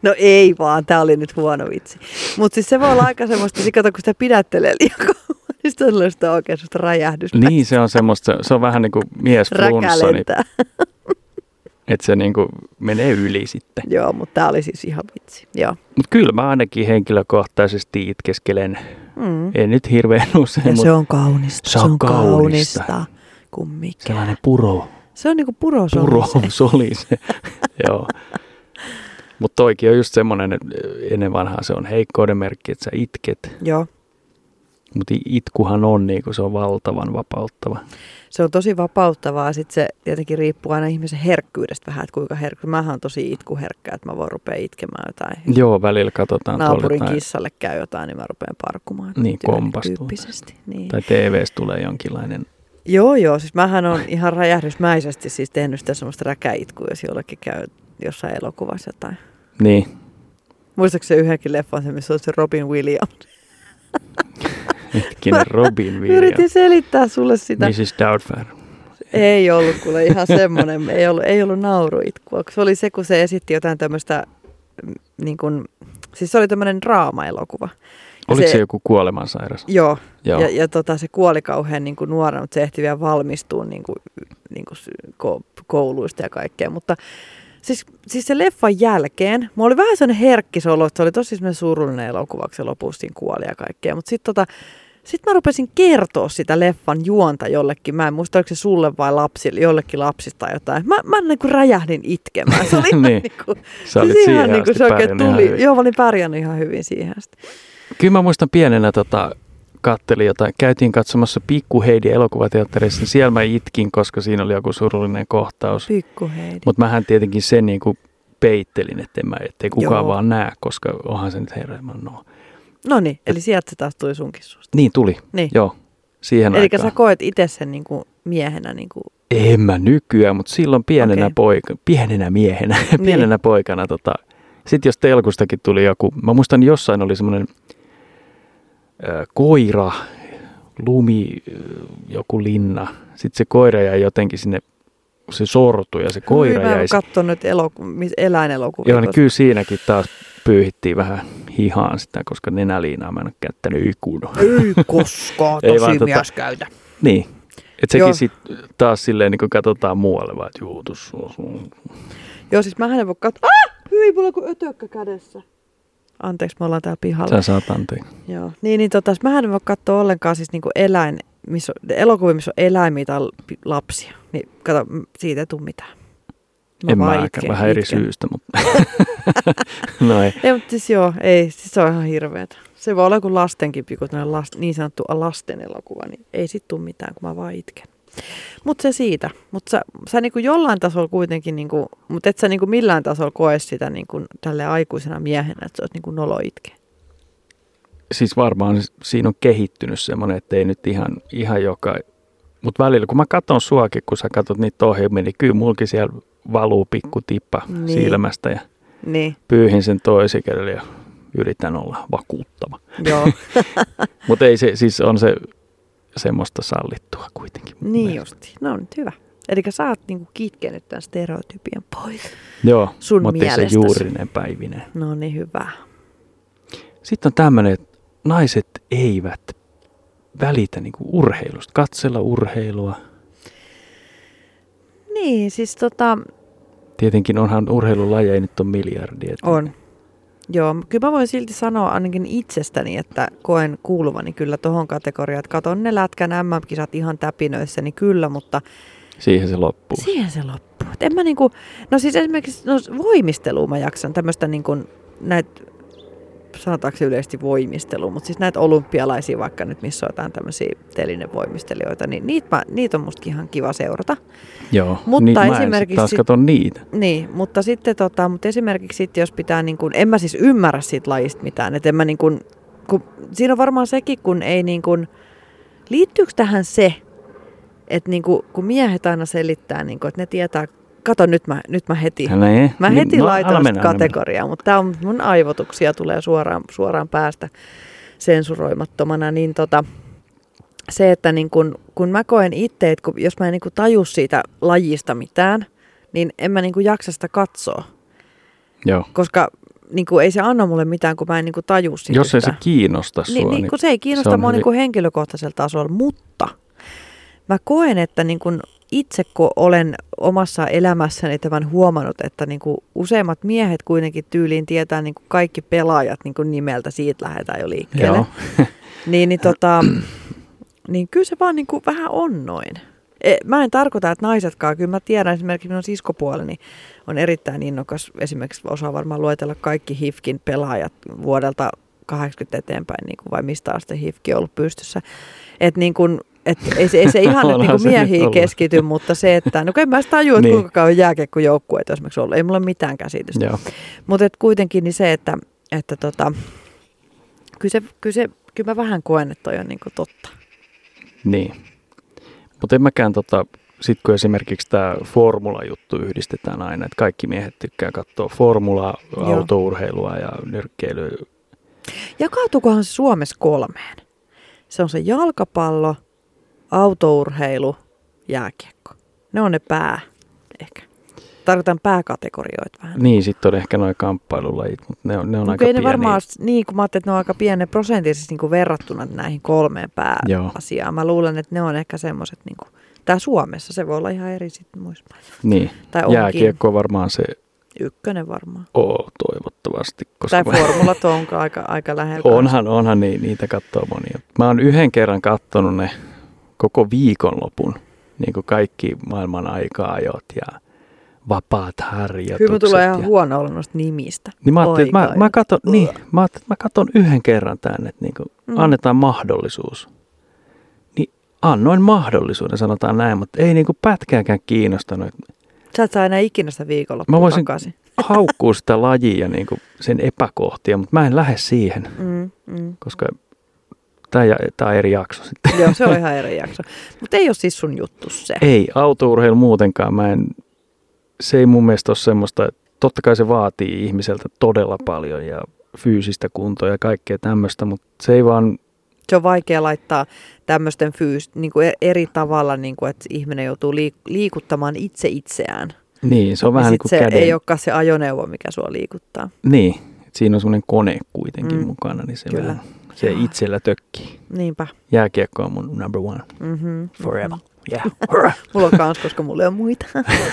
No ei vaan, tämä oli nyt huono vitsi. Mutta siis se voi olla aika semmoista, kun sitä pidättelee liian <laughs> niin on sitä oikein semmoista räjähdystä. Niin, se on semmoista, se on vähän niin kuin mies flunssa, niin, <laughs> että se niin kuin menee yli sitten. Joo, mutta tämä oli siis ihan vitsi, joo. Mutta kyllä mä ainakin henkilökohtaisesti itkeskelen, mm. en nyt hirveän usein. Ja se on kaunista, se on, se on kaunista. kaunista kuin mikä. Sellainen puro. Se on niinku puro Puro <laughs> solise, joo. Mutta toikin on just semmoinen, ennen vanhaa se on heikkouden merkki, että sä itket. Joo. Mutta itkuhan on, niin kuin se on valtavan vapauttava. Se on tosi vapauttavaa. Sitten se tietenkin riippuu aina ihmisen herkkyydestä vähän, että kuinka herkkä. Mähän on tosi itkuherkkä, että mä voin rupea itkemään jotain. Joo, välillä katsotaan Naapurin jotain. kissalle käy jotain, niin mä rupean parkkumaan. Niin, kompastuu. Niin. Tai TVstä tulee jonkinlainen Joo, joo. Siis mähän on ihan räjähdysmäisesti siis tehnyt sitä semmoista räkäitkua, jos jollekin käy jossain elokuvassa jotain. Niin. Muistatko se yhdenkin leffan, se, missä on se Robin Williams? <laughs> Hetkinen, Robin <laughs> Williams. Yritin selittää sulle sitä. Mrs. Doubtfire. Ei ollut kuule ihan semmoinen, ei ollut, ei ollut nauruitkua. Se oli se, kun se esitti jotain tämmöistä, mm, niin kuin, siis se oli tämmöinen draama-elokuva. Oliko se, se joku kuolemansairas? Joo, joo. ja, ja tota, se kuoli kauhean niin kuin nuorena, mutta se ehti vielä valmistua niin kuin, niin kuin kouluista ja kaikkea. Mutta Siis, siis se leffan jälkeen, mulla oli vähän sellainen herkkisolo, että se oli tosi surullinen elokuva, kun se lopussa kuoli ja kaikkea. Mutta sitten tota, sit mä rupesin kertoa sitä leffan juonta jollekin. Mä en muista, oliko se sulle vai lapsille, jollekin lapsista tai jotain. Mä, mä niin kuin räjähdin itkemään. Se oli <laughs> niin. niin kuin, Sä olit siihen niin kuin se oikein tuli. Joo, mä olin pärjännyt ihan hyvin siihen asti. Kyllä mä muistan pienenä tota, kattelin jotain, käytiin katsomassa Pikku Heidi elokuvateatterissa, niin siellä mä itkin, koska siinä oli joku surullinen kohtaus. Pikku Heidi. Mutta mähän tietenkin sen niin kuin peittelin, ettei, mä, ettei kukaan Joo. vaan näe, koska onhan se nyt herra, no. No niin, eli sieltä se taas tuli sunkin suusta. Niin tuli, niin. joo. Siihen Eli sä koet itse sen niin kuin miehenä niin kuin... En mä nykyään, mutta silloin pienenä, okay. poika, pienenä miehenä, <laughs> niin. pienenä poikana. Tota, sitten jos telkustakin tuli joku, mä muistan jossain oli semmoinen koira, lumi, joku linna. Sitten se koira jäi jotenkin sinne, se sortui ja se koira Hyvä, jäi... Mä nyt eloku- eläinelokuvia. Joo, niin kyllä siinäkin taas pyyhittiin vähän hihaan sitä, koska nenäliinaa mä en ole käyttänyt ikuun. Ei <laughs> koskaan, tosi Ei mies tota, käytä. Niin, että sekin sitten taas silleen niin kun katsotaan muualle, vaan että juu, Joo, siis mähän en voi katsoa. Ah! Hyi, mulla on kuin ötökkä kädessä. Anteeksi, me ollaan täällä pihalla. Sä saat anteeksi. Joo. Niin, niin tota, mä en voi katsoa ollenkaan siis niinku eläin, missä on, elokuvia, missä on eläimiä tai lapsia. Niin kato, siitä ei tule mitään. en vaan mä itken, vähän eri itken. syystä, <laughs> mutta <laughs> no ei. Ei, mutta siis joo, ei, siis se on ihan hirveetä. Se voi olla joku lastenkin tämmönen last, niin sanottu lasten elokuva, niin ei sit tule mitään, kun mä vaan itken. Mutta se siitä. Mutta sä, sä niinku jollain tasolla kuitenkin, niinku, mutta et sä niinku millään tasolla koe sitä niinku tälle aikuisena miehenä, että se olisi niinku nolo itkeä. Siis varmaan siinä on kehittynyt semmoinen, että ei nyt ihan, ihan joka... Mutta välillä, kun mä katson suakin, kun sä katsot niitä ohjelmia, niin kyllä mulkin siellä valuu pikku tippa Niin. silmästä ja Niin, pyyhin sen toisen ja yritän olla vakuuttava. joo. <laughs> Mutta ei se, siis on se semmoista sallittua kuitenkin. niin mielestä. justi. No nyt hyvä. Eli sä oot niinku kitkenyt tämän stereotypian pois. Joo, Sun mutta ei se juurinen päivinen. No niin hyvä. Sitten on tämmöinen, että naiset eivät välitä niinku urheilusta, katsella urheilua. Niin, siis tota, Tietenkin onhan urheilulajeja nyt on miljardi. että- On. Joo, kyllä mä voin silti sanoa ainakin itsestäni, että koen kuuluvani kyllä tohon kategoriaan. Että katon ne lätkän MM-kisat ihan täpinöissä, niin kyllä, mutta Siihen se loppuu. siihen se loppuu. Et en mä niinku, no siis esimerkiksi no voimistelua mä jaksan, tämmöistä niinku näitä, sanotaanko se yleisesti voimistelua, mutta siis näitä olympialaisia vaikka nyt, missä on jotain tämmöisiä telinevoimistelijoita, niin niitä, mä, niitä on musta ihan kiva seurata. Joo, Mutta niin mä en sit esimerkiksi taas sit- niitä. Niin, mutta sitten tota, mutta esimerkiksi sitten jos pitää niin kuin, en mä siis ymmärrä siitä lajista mitään, että en mä niin kuin, kun, siinä on varmaan sekin, kun ei niin kuin, liittyykö tähän se, että niin kuin, kun miehet aina selittää, niin kuin, että ne tietää, kato nyt mä, nyt mä heti, Nee, mä niin- heti no, laitan sitä mennä, älä mennä. kategoriaa, mutta tämä on mun aivotuksia tulee suoraan, suoraan päästä sensuroimattomana, niin tota, se, että niin kun, kun mä koen itse, että kun, jos mä en niin kun taju siitä lajista mitään, niin en mä niin kun jaksa sitä katsoa, Joo. koska niin kun ei se anna mulle mitään, kun mä en niin kun taju siitä Jos ei se kiinnosta sua, niin, niin, kun se ei kiinnosta se mua hyvin- niin kuin henkilökohtaisella tasolla, mutta mä koen, että niin kuin itse kun olen omassa elämässäni tämän huomannut, että niin kuin useimmat miehet kuitenkin tyyliin tietää niin kuin kaikki pelaajat niin kuin nimeltä, siitä lähdetään jo liikkeelle. Joo. Niin, niin, tota, <clears throat> niin kyllä se vaan niin kuin vähän on noin. E, Mä en tarkoita, että naisetkaan, kyllä mä tiedän esimerkiksi minun siskopuoleni on erittäin innokas, esimerkiksi osaa varmaan luetella kaikki HIFKin pelaajat vuodelta 80 eteenpäin, niin kuin vai mistä asti HIFKi on ollut pystyssä. Että niin kuin, et ei, se, ei se ihan nyt niin se nyt miehiin ollut. keskity, mutta se, että no en mä sitä tajua, Niin. kuinka kauan jääkiekkojoukkueet esimerkiksi ollut. Ei mulla ole mitään käsitystä. Mutta et kuitenkin niin se, että, että tota, kyllä, se, kyllä, se, kyllä mä vähän koen, että toi on niin kuin totta. Niin. Mutta en mäkään tota, sit kun esimerkiksi tämä formula-juttu yhdistetään aina, että kaikki miehet tykkää katsoa formulaa, autourheilua ja nyrkkeilyä. Jakautukohan se Suomessa kolmeen? Se on se jalkapallo, autourheilu, jääkiekko. Ne on ne pää, ehkä. Tarkoitan pääkategorioita vähän. Niin, sitten on ehkä noin kamppailulajit, mutta ne on, ne on Mut aika ne pieniä. varmaan, niin kuin mä ajattelin, että ne on aika pieni prosenttisesti niin kuin verrattuna näihin kolmeen pääasiaan. Mä luulen, että ne on ehkä semmoiset, niin kuin, tää Suomessa, se voi olla ihan eri sitten muissa. Niin, Tai onkin jääkiekko on varmaan se ykkönen varmaan. oo toivottavasti. Koska Tai formulat on aika, aika lähellä. <laughs> onhan, onhan niin, niitä katsoo monia. Mä oon yhden kerran kattonut ne viikonlopun, niin kuin kaikki maailman aika-ajot ja vapaat harjoitukset. Kyllä tulee ihan ja... huono olla noista nimistä. Niin mä ajattelin, mä, mä, katon, niin, mä, ajattelin, että mä katon yhden kerran tänne, että niin Mm. mm. annetaan mahdollisuus. Niin annoin mahdollisuuden, sanotaan näin, mutta ei niin kuin pätkääkään kiinnostanut. Sä et saa enää ikinä sitä viikonloppua Mä voisin- takaisin. Haukkuu sitä lajia niin kuin sen epäkohtia, mutta mä en lähde siihen, Mm, mm. koska tämä on eri jakso sitten. <laughs> Joo, se on <laughs> ihan eri jakso. Mutta ei ole siis sun juttu se. Ei, autourheilu muutenkaan. Mä en, se ei mun mielestä ole semmoista, että totta kai se vaatii ihmiseltä todella paljon ja fyysistä kuntoa ja kaikkea tämmöistä, mutta se ei vaan, Se on vaikea laittaa tämmöisten fyys, niin kuin eri tavalla, niin kuin, että ihminen joutuu liik- liikuttamaan itse itseään. niin se on vähän ja niin kuin se käden. ei olekaan se ajoneuvo, mikä sua liikuttaa. Niin, siinä on semmoinen kone kuitenkin mm, mukana, niin se, kyllä. vähän, se itsellä tökkii. Niinpä. Jääkiekko on mun number one Mm-hmm. forever. Yeah. <laughs> Mulla on kans, koska mulla ei ole muita.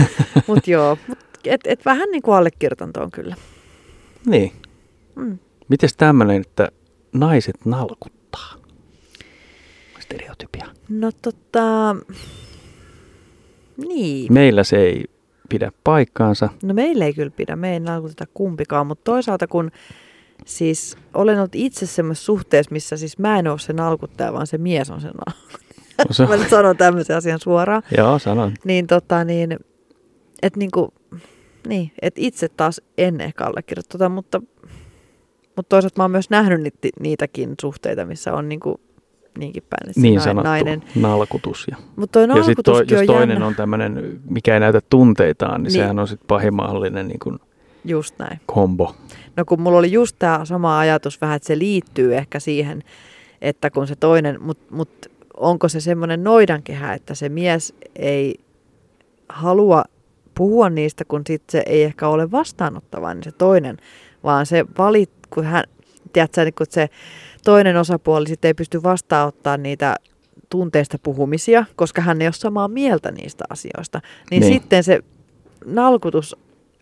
<laughs> Mutta joo, mut et, et vähän niin kuin allekirjoitan tuon kyllä. niin, Mm. Mites tämmöinen, että naiset nalkuttaa? Stereotypia. No tota, niin. Meillä se ei pidä paikkaansa. No meillä ei kyllä pidä, me ei nalkuteta kumpikaan, mutta toisaalta kun siis olen ollut itse semmoisessa suhteessa, missä siis mä en ole se nalkuttaja, vaan se mies on se nalkuttaja. No <laughs> Mä nyt sanon tämmöisen asian suoraan. joo, sanon. Niin tota niin, että niinku, niin, että itse taas en ehkä allekirjoita tota, mutta, mutta toisaalta mä oon myös nähnyt niitä, niitäkin suhteita, missä on niinku niinkin päin, että Niin sanottu nainen. nalkutus. Ja, Mutta toi ja sitten toi, jos toinen jännä. on tämmöinen, mikä ei näytä tunteitaan, niin, Niin. sehän on sitten pahin mahdollinen niin kuin Just näin. kombo. No kun mulla oli just tämä sama ajatus vähän, että se liittyy ehkä siihen, että kun se toinen, mutta mut onko se semmoinen noidankehä, että se mies ei halua puhua niistä, kun sit se ei ehkä ole vastaanottava, niin se toinen, vaan se valit, kun hän, tiedätkö, niin kun se toinen osapuoli sitten ei pysty vastaanottaa niitä tunteista puhumisia, koska hän ei ole samaa mieltä niistä asioista, niin, Niin. sitten se nalkutus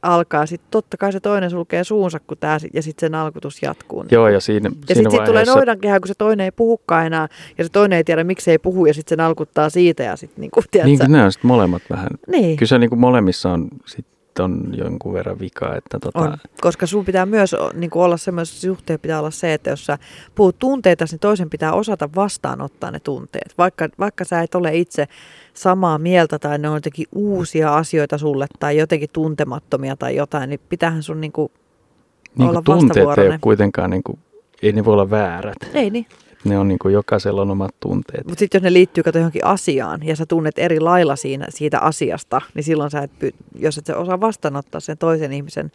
alkaa, sitten totta kai se toinen sulkee suunsa, kun tää, sit- ja sitten se nalkutus jatkuu. niin Joo, ja siinä, ja sitten sit tulee vaiheessa, noidankehä, kun se toinen ei puhukaan enää, ja se toinen ei tiedä, miksi ei puhu, ja sitten se nalkuttaa siitä, ja sitten niinku, tiedätkö? niin kuin ne on sitten molemmat vähän. niin. Kyllä se niin kuin molemmissa on, sit on jonkun verran vikaa, että tota, On, koska sun pitää myös niin kuin olla semmoisessa suhteen pitää olla se, että jos sä puhut tunteita, niin toisen pitää osata vastaanottaa ne tunteet. Vaikka, vaikka sä et ole itse samaa mieltä tai ne on jotenkin uusia asioita sulle tai jotenkin tuntemattomia tai jotain, niin pitäähän sun niin kuin, niin olla tunteet ei ole kuitenkaan, niin kuin, ei ne voi olla väärät. ei niin. Ne on niin kuin jokaisella on omat tunteet. Mutta sitten jos ne liittyy kato johonkin asiaan ja sä tunnet eri lailla siinä, siitä asiasta, niin silloin sä et, py- jos et sä osaa vastaanottaa sen toisen ihmisen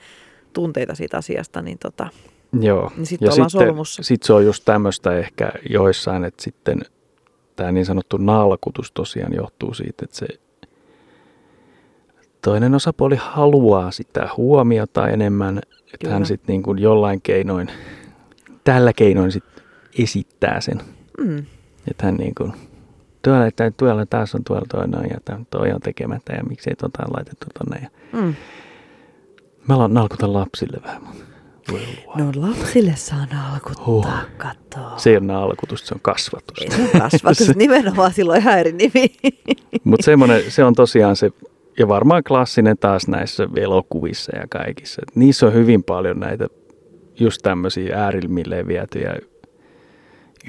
tunteita siitä asiasta, niin tota, Joo. Niin sitten ollaan solmussa. sit se on just tämmöistä ehkä joissain, että sitten tämä niin sanottu nalkutus tosiaan johtuu siitä, että se toinen osapuoli haluaa sitä huomiota enemmän, että Kyllä. hän sitten niin kuin jollain keinoin, tällä keinoin sitten esittää sen, mm, että hän niin kuin, tuolla, että tuolla taas on tuolla toinen ja tämän- toi on tekemättä ja miksei tota on laitettu tonne. Ja mm. mä alan nalkutan lapsille vähän, voi. No lapsille saa nalkuttaa, katsoa. Se ei ole nalkutusta, se on kasvatus. Ei se kasvatus, <laughs> nimenomaan silloin ihan eri nimi. Mutta se on tosiaan se, ja varmaan klassinen taas näissä elokuvissa ja kaikissa. Et niissä on hyvin paljon näitä just tämmöisiä äärilmille vietyjä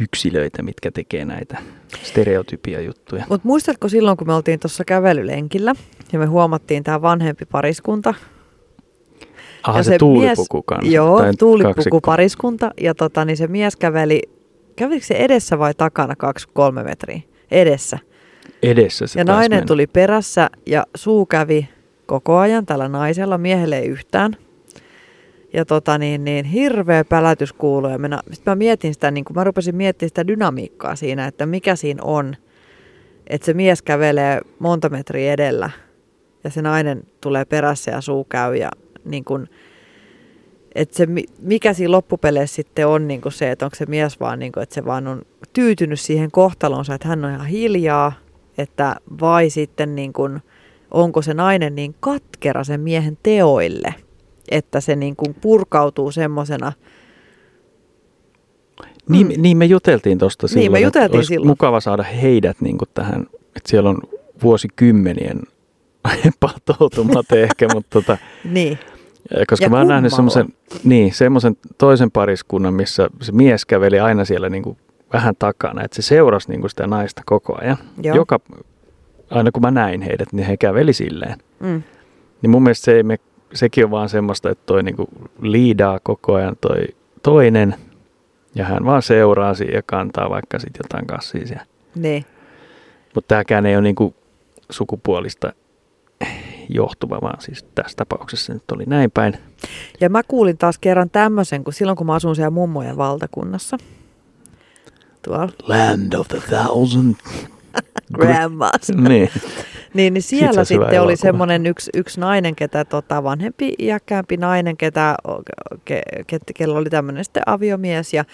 yksilöitä, mitkä tekee näitä stereotypia juttuja. Mutta muistatko silloin, kun me oltiin tuossa kävelylenkillä ja me huomattiin tämä vanhempi pariskunta? Ah, ja se, tuulipuku kanssa. Joo, tuulipuku kaksikko. pariskunta. Ja tota, niin se mies käveli, kävelikö se edessä vai takana 2-3 metriä? Edessä. Edessä se ja nainen mennä. tuli perässä ja suu kävi koko ajan tällä naisella, miehelle ei yhtään. Ja tota niin, niin hirveä pälätys kuului. Ja minä, mä mietin sitä, niin kun mä rupesin miettimään sitä dynamiikkaa siinä, että mikä siinä on. Että se mies kävelee monta metriä edellä ja se nainen tulee perässä ja suu käy. Ja niin kun, että se, mi- mikä siinä loppupeleissä sitten on niin se, että onko se mies vaan, niin kun, että se vaan on tyytynyt siihen kohtalonsa, että hän on ihan hiljaa, että vai sitten niin kun, onko se nainen niin katkera sen miehen teoille, että se niin kun purkautuu semmoisena, Niin, Mm. niin me juteltiin tuosta Niin, me silloin, juteltiin olisi silloin. mukava saada heidät niin kuin tähän, että siellä on vuosikymmenien <laughs> patoutumat ehkä, mutta tota, <laughs> niin, koska Ja mä oon nähnyt semmoisen niin, semmoisen toisen pariskunnan, missä se mies käveli aina siellä niin kuin vähän takana, että se seurasi niin kuin sitä naista koko ajan. Joo. Joka, aina kun mä näin heidät, niin he käveli silleen. mm, Niin mun mielestä se ei me, sekin on vaan semmoista, että toi niinku liidaa koko ajan toi toinen, ja hän vaan seuraa siihen ja kantaa vaikka sitten jotain kassia siellä. niin. Mutta tämäkään ei ole niinku sukupuolista johtuva, vaan siis tässä tapauksessa se nyt oli näin päin. Ja mä kuulin taas kerran tämmöisen, kun silloin kun mä asun siellä mummojen valtakunnassa, tuolla Land of the thousand. <laughs> grandmas, niin. Niin, niin siellä sitten oli semmoinen yksi, yksi nainen, ketä tota, vanhempi iäkkäämpi nainen, ketä, ke, ke, kello oli tämmöinen sitten aviomies ja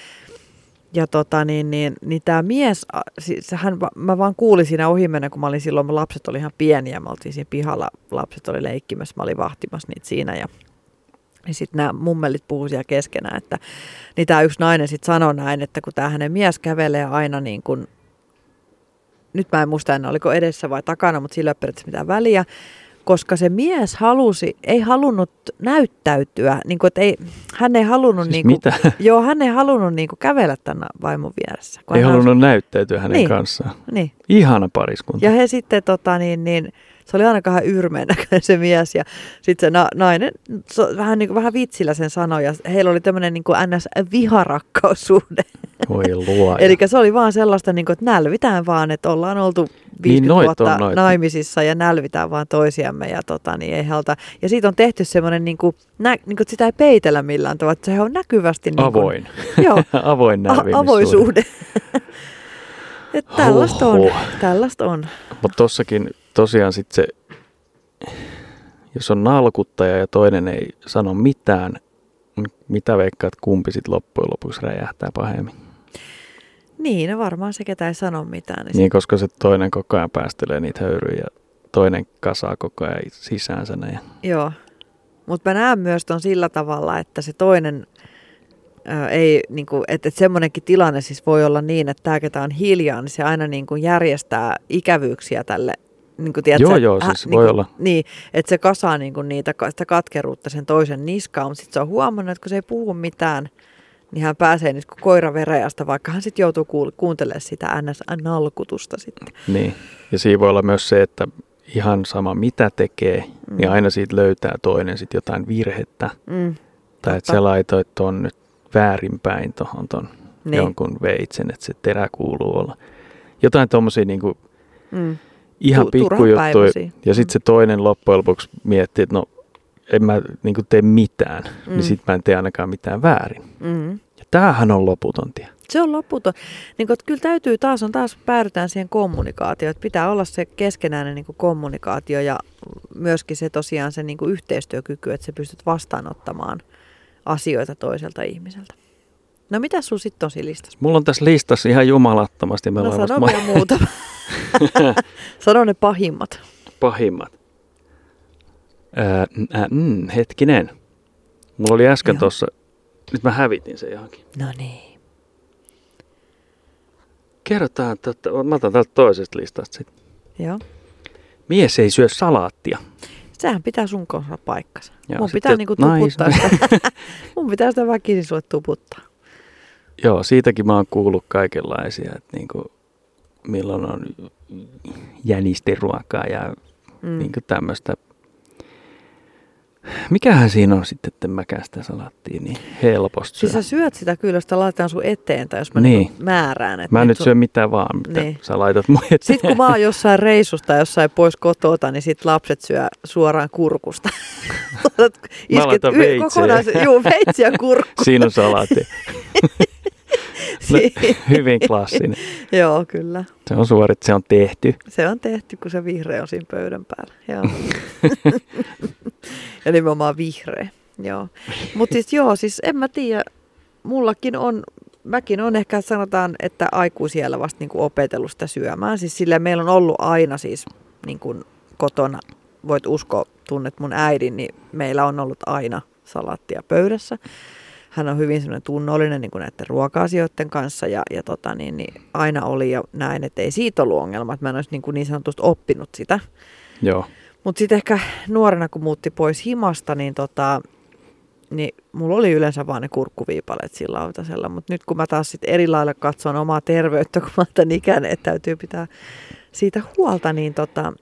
ja tota, niin, niin, niin tämä mies, siis hän, mä vaan kuulin siinä ohimennen, kun mä olin silloin, mun lapset oli ihan pieniä, me oltiin siinä pihalla, lapset oli leikkimässä, mä olin vahtimassa niitä siinä ja Niin sitten nämä mummelit puhuu siellä keskenään, että niin tämä yksi nainen sitten sanoi näin, että kun tämä hänen mies kävelee aina niin kuin, nyt mä en muista enää oliko edessä vai takana, mutta sillä ei ole periaatteessa mitään väliä, koska se mies halusi, ei halunnut näyttäytyä, niin kuin, että ei, hän ei halunnut, Siis niin kuin, mitä? <laughs> joo, hän ei halunnut niin kuin, kävellä tämän vaimon vieressä. kun Ei hän halunnut näyttäytyä hänen Niin. kanssaan. Niin. Ihana pariskunta. Ja he sitten, tota, niin, niin, se oli ainakaan vähän yrmeen <laughs> näköinen se mies ja sitten se na- nainen so, vähän, niin kuin, vähän vitsillä sen sanoi ja heillä oli tämmöinen niin kuin ns. viharakkaussuhde. Voi luoja. <laughs> Eli se oli vaan sellaista, niin kuin, että nälvitään vaan, että ollaan oltu 50 Niin, noit vuotta noit. naimisissa ja nälvitään vaan toisiamme. Ja, tota, niin ei halta. ja siitä on tehty semmoinen, niin kuin, nä, niin kuin, että sitä ei peitellä millään tavalla, että se on näkyvästi niin kuin, Avoin. <laughs> Joo, <laughs> Avoin a- suhde. Että tällaista on, tällaista on. Mutta tossakin tosiaan sit se, jos on nalkuttaja ja toinen ei sano mitään, niin mitä veikkaat, kumpi sitten loppujen lopuksi räjähtää pahemmin? Niin, no varmaan se, ketä ei sano mitään. Niin Niin, koska se toinen koko ajan päästelee niitä höyryjä ja toinen kasaa koko ajan sisäänsä ne. Joo. Mutta mä näen myös ton sillä tavalla, että se toinen ää, ei, niinku, että et semmoinenkin tilanne siis voi olla niin, että tämä, ketä on hiljaa, niin se aina niinku järjestää ikävyyksiä tälle. Niinku, tiedätkö, Joo, joo, siis voi olla. Niin, että se kasaa niinku niitä, sitä katkeruutta sen toisen niskaan, mutta sitten se on huomannut, että kun se ei puhu mitään, niin hän pääsee nyt kuin koira vereästä, vaikka hän sitten joutuu kuul- kuuntelemaan sitä NS-nalkutusta sitten. Niin. Ja siinä voi olla myös se, että ihan sama mitä tekee, mm. niin aina siitä löytää toinen sitten jotain virhettä. Mm, Tai että sä laitoit ton nyt väärinpäin tuohon ton Niin. niin. jonkun veitsen, että se terä kuuluu olla. Jotain tommosia niinku mm, ihan Tu- pikkujuttuja. Ja sitten se toinen loppujen lopuksi miettii, että no en mä niinku tee mitään, mm. Mm. niin sit mä en tee ainakaan mitään väärin. mm. Ja tämähän on loputon tie. Se on loputon. Niin kun, kyllä täytyy taas, on taas päädytään siihen kommunikaatioon, että pitää olla se keskenäinen niin kommunikaatio ja myöskin se tosiaan se niin yhteistyökyky, että sä pystyt vastaanottamaan asioita toiselta ihmiseltä. No mitä sun sitten on siinä listassa? Mulla on tässä listassa ihan jumalattomasti. Me No sano vasta muuta. <laughs> sano ne pahimmat. pahimmat. Ää, ää, mm, hetkinen. Mulla oli äsken tuossa, nyt mä hävitin sen johonkin. No niin. Kerrotaan, että mä otan täältä toisesta listasta sitten. Joo. Mies ei syö salaattia. Sehän pitää sun kanssa paikkansa. Joo, Mun pitää niinku nais- tuputtaa sitä. <laughs> Mun pitää sitä väkisin sulle tuputtaa. Joo, siitäkin mä oon kuullut kaikenlaisia, että niinku, milloin on jänistiruokaa ja mm. niinku tämmöistä. Mikähän siinä on sitten, että mäkään sitä salaattia niin helposti. Siis sä syöt sitä kyllä, jos laitetaan sun eteen tai jos mä Niin. niin. määrään. Että Mä en nyt sun- syö mitään vaan, mitä Niin. sä laitat mun eteen. Sitten kun mä oon jossain reissusta jossain pois kotota, niin sit lapset syö suoraan kurkusta. <laughs> Isket laitan y- kokonaisen- Juu, veitsiä kurkku. Siinä on salaatti. <laughs> No, <laughs> hyvin klassinen. Joo, kyllä. Se on suorit, se on tehty. Se on tehty, kun se vihreä on siinä pöydän päällä. Joo. Ja nimenomaan vihreä. Joo. Mutta siis joo, siis en mä tiedä. Mullakin on, mäkin on ehkä sanotaan, että aikuisiellä vasta niin opetellut sitä syömään. Siis sillä meillä on ollut aina siis niin kuin kotona, voit uskoa, tunnet mun äidin, niin meillä on ollut aina salaattia pöydässä. Hän on hyvin semmoinen tunnollinen niin kuin näiden ruoka-asioiden kanssa ja, ja tota, niin, niin aina oli ja näin, että ei siitä ollut ongelma, että mä en olisi niin, kuin niin sanotusti oppinut sitä. Joo. Mutta sitten ehkä nuorena, kun muutti pois himasta, niin, tota, niin mulla oli yleensä vaan ne kurkkuviipaleet sillä lautasella. Mutta nyt kun mä taas sitten eri lailla katson omaa terveyttä, kun mä tämän ikäinen, että täytyy pitää siitä huolta, niin, tota,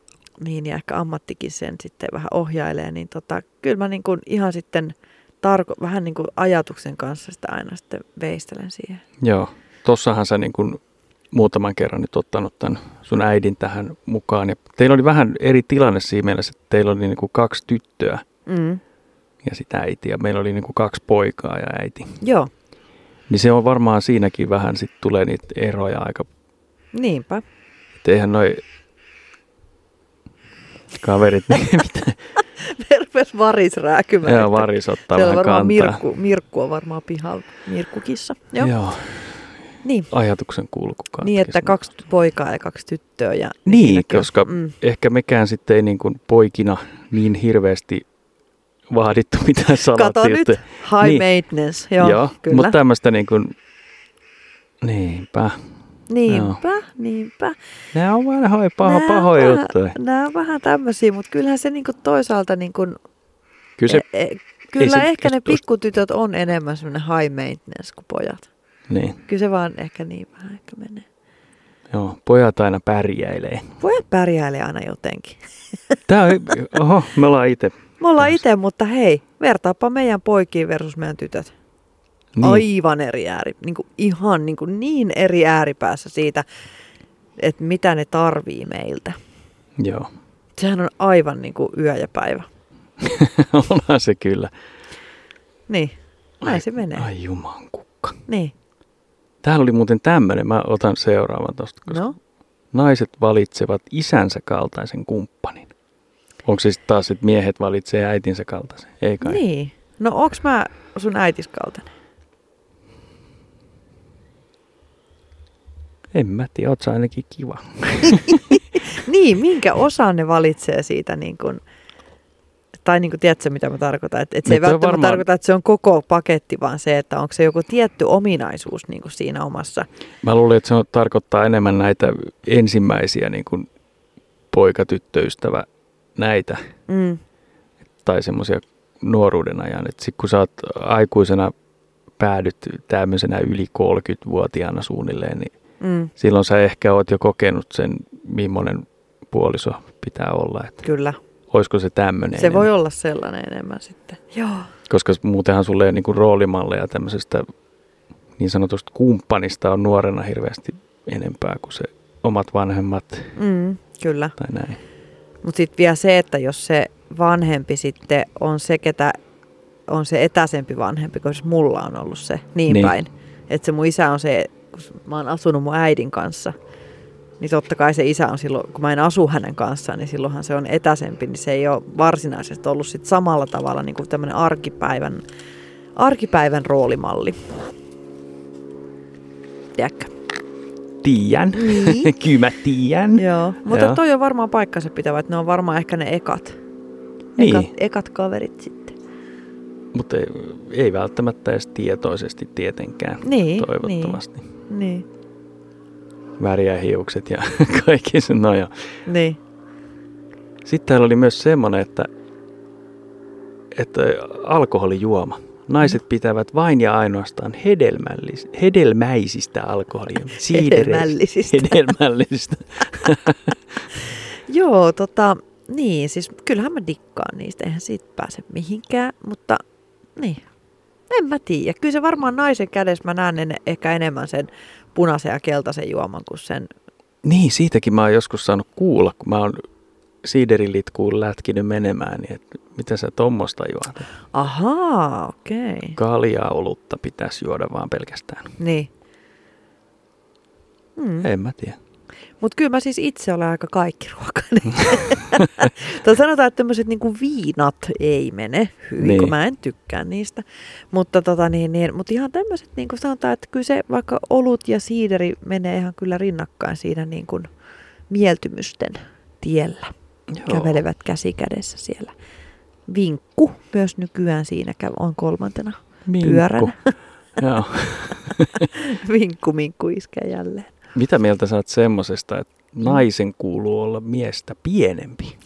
niin ja ehkä ammattikin sen sitten vähän ohjailee, niin tota, kyllä mä niin kuin ihan sitten tarko, vähän niin kuin ajatuksen kanssa sitä aina sitten veistelen siihen. Joo. Tossahan sä niin kuin muutaman kerran nyt ottanut tämän sun äidin tähän mukaan. Ja teillä oli vähän eri tilanne siinä mielessä, että teillä oli niin kuin kaksi tyttöä Mm. ja sitä äiti. Ja meillä oli niin kuin kaksi poikaa ja äiti. Joo, Niin se on varmaan siinäkin vähän sitten tulee niitä eroja aika. niinpä. Että eihän noi kaverit, niin <laughs> mitä. Rupes varis rääkymään. Joo, varis ottaa Siellä vähän varmaan kantaa. Mirkku, Mirkku on varmaan pihalla. Mirkkukissa. Joo. Joo. Niin. Ajatuksen kulku niin, että kaksi poikaa ja kaksi tyttöä. Ja Niin, on- koska Mm, ehkä mekään sitten ei niin kuin poikina niin hirveästi vaadittu mitään Kato nyt, high Niin. maintenance. Joo, Joo kyllä. mutta tämmöistä niin kuin, niinpä. niinpä, niinpä. Nämä on vanhoja paho, Nää pahoja on juttuja. Vähän, nämä on vähän tämmöisiä, mutta kyllähän se niinku toisaalta, niinku, Kyllä se, e, e, kyllä se ehkä ne just- pikkutytöt on enemmän semmoinen high maintenance kuin pojat. Niin, Kyllä se vaan ehkä niin vähän ehkä menee. joo, pojat aina pärjäilee. Pojat pärjäilee aina jotenkin. <laughs> Tää on, oho, me ollaan itse. Me ollaan itse, mutta hei, vertaapa meidän poikiin versus meidän tytöt. Niin, Aivan eri ääri, niin kuin ihan niin, kuin niin eri ääripäässä siitä, että mitä ne tarvii meiltä. Joo, Sehän on aivan niin kuin yö ja päivä. <laughs> onhan se kyllä. Niin, näin Ai- se menee. Ai juman kukka. Niin, Täällä oli muuten tämmöinen, mä otan seuraavan tosta, koska no, naiset valitsevat isänsä kaltaisen kumppanin. Onko se sitten taas, että miehet valitsee äitinsä kaltaisen? Ei kai. niin. No onks mä sun äitis kaltainen? En mä tiedä, oot ainakin kiva. <laughs> Niin, minkä osan ne valitsee siitä niin kuin, tai niin kuin, tiedätkö mitä mä tarkoitan? Että et se ei Niin, välttämättä varmaan- tarkoita, että se on koko paketti, vaan se, että onko se joku tietty ominaisuus niin kuin siinä omassa. Mä luulin, että se on, tarkoittaa enemmän näitä ensimmäisiä niin kuin poikatyttöystävä näitä Mm, tai semmoisia nuoruuden ajan. Että sit kun sä oot aikuisena päädyt tämmöisenä yli 30-vuotiaana suunnilleen, niin mm, silloin sä ehkä oot jo kokenut sen, millainen puoliso pitää olla. Että kyllä. Olisiko se tämmöinen? Se voi olla sellainen enemmän sitten. Joo. Koska muutenhan sulle niin kuin roolimalleja tämmöisestä niin sanotusta kumppanista on nuorena hirveästi enempää kuin se omat vanhemmat Mm, kyllä. tai näin. Mutta sitten vielä se, että jos se vanhempi sitten on se, ketä on se etäisempi vanhempi, koska mulla on ollut se niin, Niin. niin. päin. Että se mun isä on se, kun mä oon asunut mun äidin kanssa, niin totta kai se isä on silloin, kun mä en asu hänen kanssaan, niin silloinhan se on etäisempi, niin se ei ole varsinaisesti ollut sit samalla tavalla niin kuin tämmöinen arkipäivän, arkipäivän roolimalli. Tiedätkö? Tiedän. Niin. <laughs> Kyllä mä tiedän. Joo, mutta Joo. toi on varmaan paikkansa pitävä, että ne on varmaan ehkä ne ekat, Niin. ekat, ekat kaverit sitten. Mutta ei, ei välttämättä edes tietoisesti tietenkään. Niin, Toivottavasti. Niin, Väriä hiukset ja <laughs> kaikki se. No niin. Sitten täällä oli myös semmoinen, että, että alkoholijuoma. Naiset pitävät vain ja ainoastaan hedelmällis, hedelmäisistä alkoholia. <laughs> Hedelmällisistä. Hedelmällisistä. <laughs> Joo, tota, niin, siis kyllähän mä dikkaan niistä, eihän siitä pääse mihinkään, mutta niin, en mä tiedä. Kyllä se varmaan naisen kädessä mä näen en, ehkä enemmän sen punaisen ja keltaisen juoman kuin sen, Niin, siitäkin mä oon joskus saanut kuulla, kun mä oon siiderilitkuun lätkinyt menemään, niin että mitä sä tommosta juot. ahaa, okei, okay. Kaljaa olutta pitäisi juoda vaan pelkästään. niin. Mm. En mä tiedä. Mutta kyllä mä siis itse olen aika kaikkiruokainen. <laughs> tai sanotaan, että tämmöiset niinku viinat ei mene hyvin, niin. Kun mä en tykkää niistä. Mutta tota, niin, niin, mut ihan tämmöiset, niin kuin sanotaan, että kyllä se vaikka olut ja siideri menee ihan kyllä rinnakkain siinä niin kuin mieltymysten tiellä. Joo. Kävelevät käsi kädessä siellä. Vinkku myös nykyään siinä on kolmantena. Minkku. pyöränä. Joo. <laughs> Vinkku, minkku iskee jälleen. Mitä mieltä sä oot semmosesta, että naisen kuuluu olla miestä pienempi?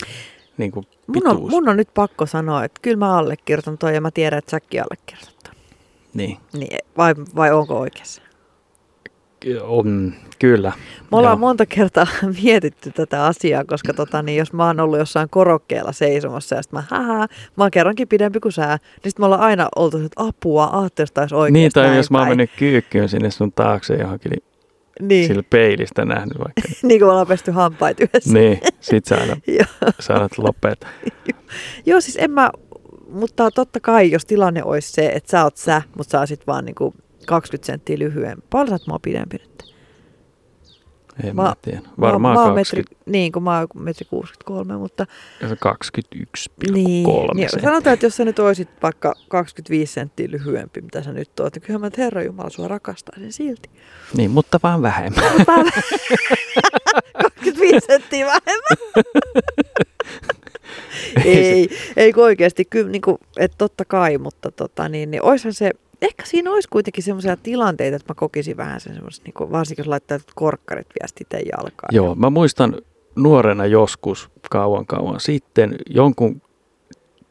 Niin kuin Mun on, pituus. mun on nyt pakko sanoa, että kyllä mä allekirjoitan toi ja mä tiedän, että säkin allekirjoitat ton. Niin. Niin, vai, vai onko oikeassa? On, kyllä. Me ollaan Joo. monta kertaa <laughs> mietitty tätä asiaa, koska tota, niin jos mä oon ollut jossain korokkeella seisomassa ja sitten mä, haha, mä oon kerrankin pidempi kuin sä, niin sit me ollaan aina oltu, että apua, ajattelu, että olisi oikeasti Niin, tai jos mä oon mennyt kyykkyyn sinne sun taakse johonkin, niin, niin, sillä peilistä nähnyt vaikka. <laughs> niin kuin me ollaan pesty hampaat yhdessä. niin, sit sä aina <laughs> saat lopeta. <laughs> Joo, siis en mä, mutta totta kai, jos tilanne olisi se, että sä oot sä, mutta sä olisit vaan niinku 20 senttiä lyhyempi. Paljon sä oot mua pidempi nyt? En Mä- mä, tiedä. Varmaan mä, mä oon 20, metri, niin, kun mä oon metri 63, mutta 21,3. niin, niin, sanotaan, että jos sä nyt olisit vaikka 25 senttiä lyhyempi, mitä sä nyt oot, niin kyllähän mä, että Herra Jumala, sua rakastaisin silti. Niin, mutta vaan vähemmän. 25 <laughs> senttiä vähemmän. <laughs> Ei ei, ei kun oikeasti, kyllä niin kuin, että totta kai, mutta tota, niin, niin oishan se, ehkä siinä olisi kuitenkin semmoisia tilanteita, että mä kokisin vähän sen semmoista, niin kuin, varsinkin jos laittaa korkkarit viestiten jalkaan. Joo, mä muistan nuorena joskus kauan kauan sitten jonkun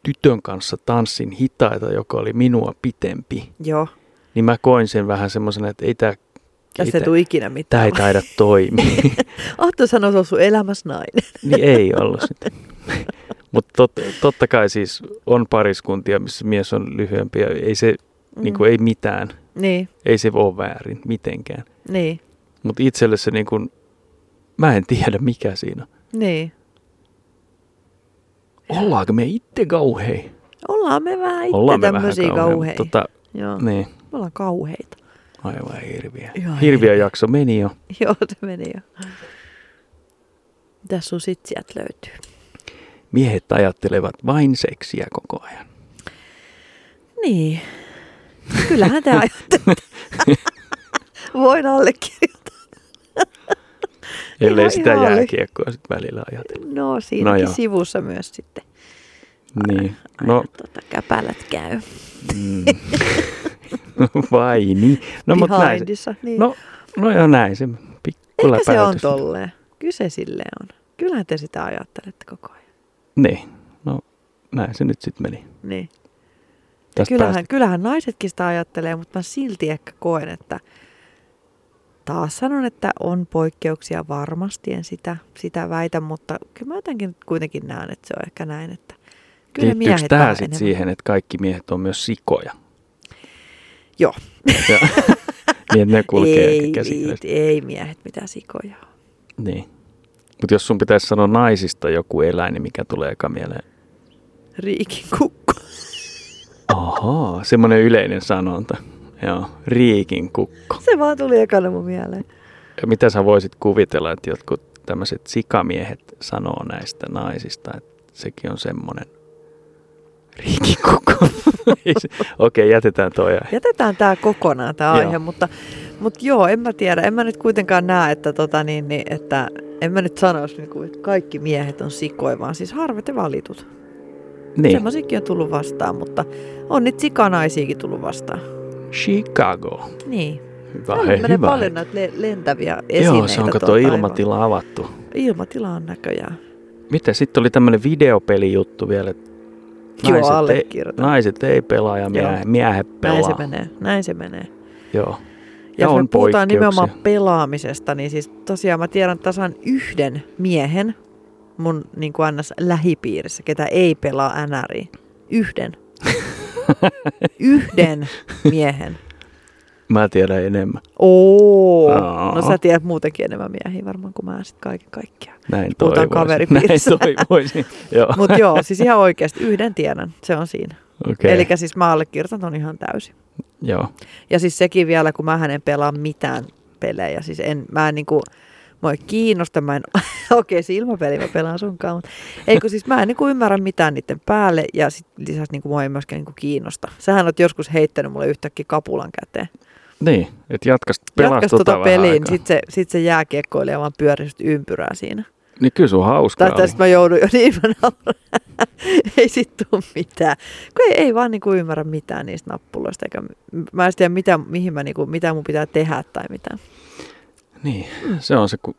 tytön kanssa tanssin hitaita, joka oli minua pitempi. Joo, Niin mä koin sen vähän semmoisena, että ei tämä tästä ei tule ikinä Tämä mitään. ei taida toimia. <laughs> Ahto sanoi, se on sun elämässä nainen. <laughs> niin ei ollut sitten. <laughs> Mutta tot, totta kai siis on pariskuntia, missä mies on lyhyempi ja ei se, mm. niin kuin, ei mitään. Niin, Ei se ole väärin mitenkään. niin, Mutta itselle se niin kuin, mä en tiedä mikä siinä niin. Ollaanko me itse kauhei? Ollaan me vähän itse Ollaan tämmöisiä kauheita. kauheita. Tota, Joo, niin, me ollaan kauheita. aivan hirviä. Ihan Hirviä hirviä. jakso meni jo. <laughs> Joo, se meni jo. Mitäs sun sit sieltä löytyy? Miehet ajattelevat vain seksiä koko ajan. Niin. Kyllähän te ajattelette. <laughs> Voin allekirjoittaa. <laughs> Ellei Ihan- sitä ihan jääkiekkoa sitten välillä ajatella. No siinäkin joo. sivussa myös sitten. Niin, Aina no tota, käpälät käy. mm. <laughs> vai niin. No mutta näin. se-. Niin. No, no joo näin se pikku Ehkä se on tolleen. Kyse silleen on. Kyllähän te sitä ajattelette koko ajan. Niin, no näin se nyt sitten meni. Niin. Tästä kyllähän, päästä. kyllähän naisetkin sitä ajattelee, mutta mä silti ehkä koen, että taas sanon, että on poikkeuksia varmasti, en sitä, sitä väitä, mutta kyllä mä jotenkin kuitenkin näen, että se on ehkä näin, että kyllä Liittyykö miehet tämä sitten siihen, että kaikki miehet on myös sikoja? Joo. Ja, <laughs> niin, ne kulkee ei, ei, käsikädessä. ei, miehet mitään sikoja. Niin. Mutta jos sun pitäisi sanoa naisista joku eläin, niin mikä tulee eka mieleen? Riikin kukko. Ahaa, semmoinen yleinen sanonta. Joo, riikin kukko. Se vaan tuli ekana mun mieleen. Ja mitä sä voisit kuvitella, että jotkut tämmöiset sikamiehet sanoo näistä naisista, että sekin on semmoinen riikin kukko. <laughs> Ei se- Okei, jätetään toi. Jätetään tämä kokonaan tämä aihe, mutta, mutta joo, en mä tiedä. En mä nyt kuitenkaan näe, että, tota, niin, niin, että en mä nyt sanoisi, niin kuin, että kaikki miehet on sikoja, vaan siis harvat ja valitut. Niin. Semmoisiakin on tullut vastaan, mutta on niitä sikanaisiakin tullut vastaan. Chicago. Niin. Hyvä, Täällä hei, menee hyvä. paljon näitä le- lentäviä esineitä. Joo, se on kato tuolla ilmatila avattu. taivaalla. Ilmatila on näköjään. Mitä sitten oli tämmöinen videopelijuttu vielä, Joo, naiset, ei, naiset ei pelaa ja miehe, miehet pelaa. Näin se menee. Näin se menee. Joo. Ja, Ja jos me on puhutaan nimenomaan pelaamisesta, niin siis tosiaan mä tiedän tasan yhden miehen mun niin kuin ns. lähipiirissä, ketä ei pelaa NRI. Yhden. <laughs> yhden miehen. Mä tiedän enemmän. Oo. Aa. No sä tiedät muutenkin enemmän miehiä varmaan kuin mä sit kaiken kaikkiaan. Näin Puhutaan toivoisin. Näin toivoisin. Joo, Mutta joo, siis ihan oikeasti yhden tiedän. Se on siinä. Okay. Eli siis mä allekirjoitan ton ihan täysin. Joo. Ja siis sekin vielä, kun mä en pelaa mitään pelejä. Siis en, mä en niinku, en kiinnosta, mä en, <laughs> okei se ilmapeli mä pelaan sunkaan, mutta ei kun siis mä en niinku ymmärrä mitään niiden päälle ja sit lisäksi niinku mua ei myöskään niinku kiinnosta. Sähän oot joskus heittänyt mulle yhtäkkiä kapulan käteen. Niin, että jatkas, Jatkas tota, peliin, aikaa. sit se, sit se jääkiekkoilija vaan pyörii ympyrää siinä. Niin kyllä sun hauskaa Tai sit mä joudun jo <laughs> niin, mä <laughs> ei sit tuu mitään. Kun ei, ei vaan niinku ymmärrä mitään niistä nappuloista, eikä mä en tiedä mitä, mihin mä niinku, mitä mun pitää tehdä tai mitään. Niin, se on se, kun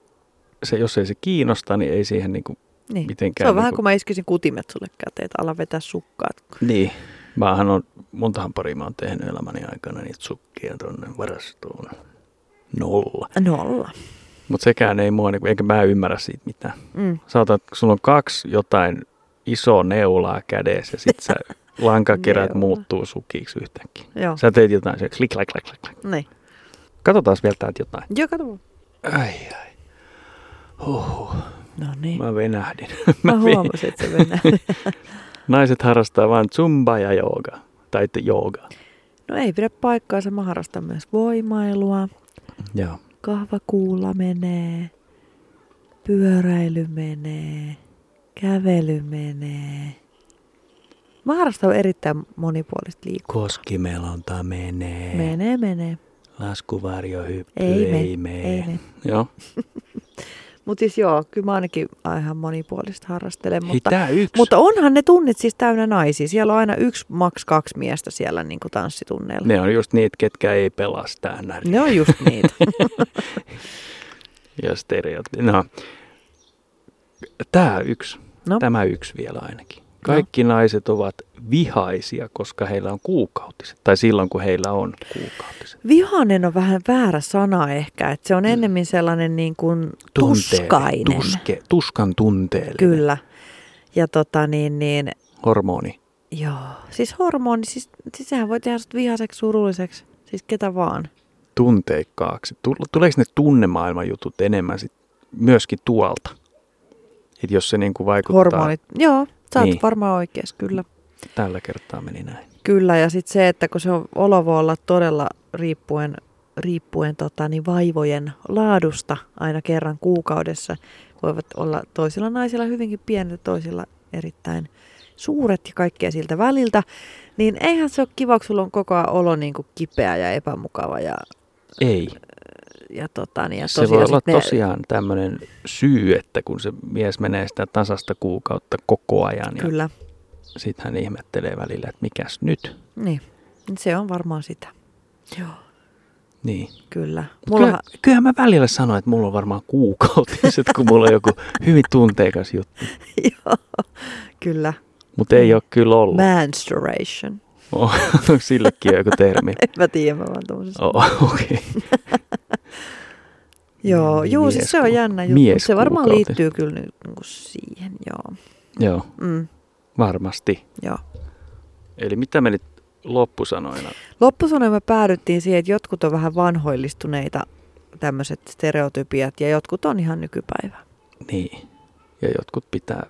se, jos ei se kiinnosta, niin ei siihen niinku Niin. mitenkään... Se on vähän niinku, kuin mä iskisin kutimet sulle käteen, että ala vetää sukkaat. Niin, mähän on, montahan pari mä oon tehnyt elämäni aikana niitä sukkia tonne varastoon. Nolla. Nolla. Mutta sekään ei mua, niinku, eikä mä ymmärrä siitä mitään. Mm. Saatat, sulla on kaksi jotain isoa neulaa kädessä ja sit sä <laughs> lankakerät Neula. muuttuu sukiksi yhtäkkiä. Joo. Sä teet jotain, se klik, klik, klik, klik. Niin. Katsotaan vielä täältä jotain. Joo, kato. Ai, ai. Huhhuh. No niin. Mä, <laughs> Mä venähdin. mä venähdin. huomasin, että se mennään. <laughs> Naiset harrastaa vain zumba ja jooga. Tai että jooga. No ei pidä paikkaansa, mä harrastan myös voimailua. Joo. Kahvakuulla menee. Pyöräily menee. Kävely menee. Mä harrastan erittäin monipuolista liikuntaa. Koskimelonta menee. Menee, menee. Laskuvarjohyppy Ei ei, mene, mene. ei mene. Joo. <laughs> Mutta siis joo, kyllä mä ainakin ihan monipuolista harrastelen. Mutta, yksi. mutta onhan ne tunnit siis täynnä naisia. Siellä on aina yksi, maks kaksi miestä siellä niin kuin tanssitunneilla. Ne on just niitä, ketkä ei pelaa stäännäriä. Ne on just niitä. <laughs> Ja stereot. No. Tää yksi. No. Tämä yksi vielä ainakin. Kaikki no. naiset ovat vihaisia, koska heillä on kuukautiset. Tai silloin, kun heillä on kuukautiset. Vihainen on vähän väärä sana ehkä, että se on ennemmin sellainen niin kuin tuskainen. Tuske, tuskan tunteellinen. Kyllä. Ja tota niin, niin Hormoni. joo, siis hormoni, siis, siis sehän voi tehdä sut vihaiseksi, surulliseksi, siis ketä vaan. Tunteikkaaksi. Tul- Tuleeko ne tunnemaailman jutut enemmän sit myöskin tuolta? Et jos se niinku vaikuttaa, Hormonit, joo, sä oot Niin. varmaan oikeassa, kyllä. tällä kertaa meni näin. Kyllä, ja sitten se, että kun se on, olo voi olla todella riippuen, riippuen tota, niin vaivojen laadusta aina kerran kuukaudessa. Voivat olla toisilla naisilla hyvinkin pienet, toisilla erittäin suuret ja kaikkea siltä väliltä. Niin eihän se ole kiva, kun sulla on koko ajan olo niin kuin kipeä ja epämukava. Ja, Ei. Ja, tota, niin, ja Se voi tosiaan olla ne- tosiaan tämmöinen syy, että kun se mies menee sitä tasasta kuukautta koko ajan ja Kyllä, sitten hän ihmettelee välillä, että mikäs nyt. niin. Se on varmaan sitä. Joo, Niin. kyllä. Mulla... Kyllä, kyllähän mä välillä sanon, että mulla on varmaan kuukautiset, kun mulla on joku <laughs> hyvin tunteikas juttu. joo, kyllä. Mutta ei ole kyllä ollut. Menstruation. <laughs> Oh, sillekin on joku termi. <laughs> En mä tiedä, mä vaan tuommoisessa. Oh, Okei. Joo, Niin, juu, siis se on jännä juttu. Se varmaan liittyy kyllä nyt niin kuin siihen, joo. Joo, Mm, varmasti. joo. Eli mitä me nyt loppusanoina? Loppusanoin me päädyttiin siihen, että jotkut on vähän vanhoillistuneita tämmöiset stereotypiat ja jotkut on ihan nykypäivää. Niin. Ja jotkut pitää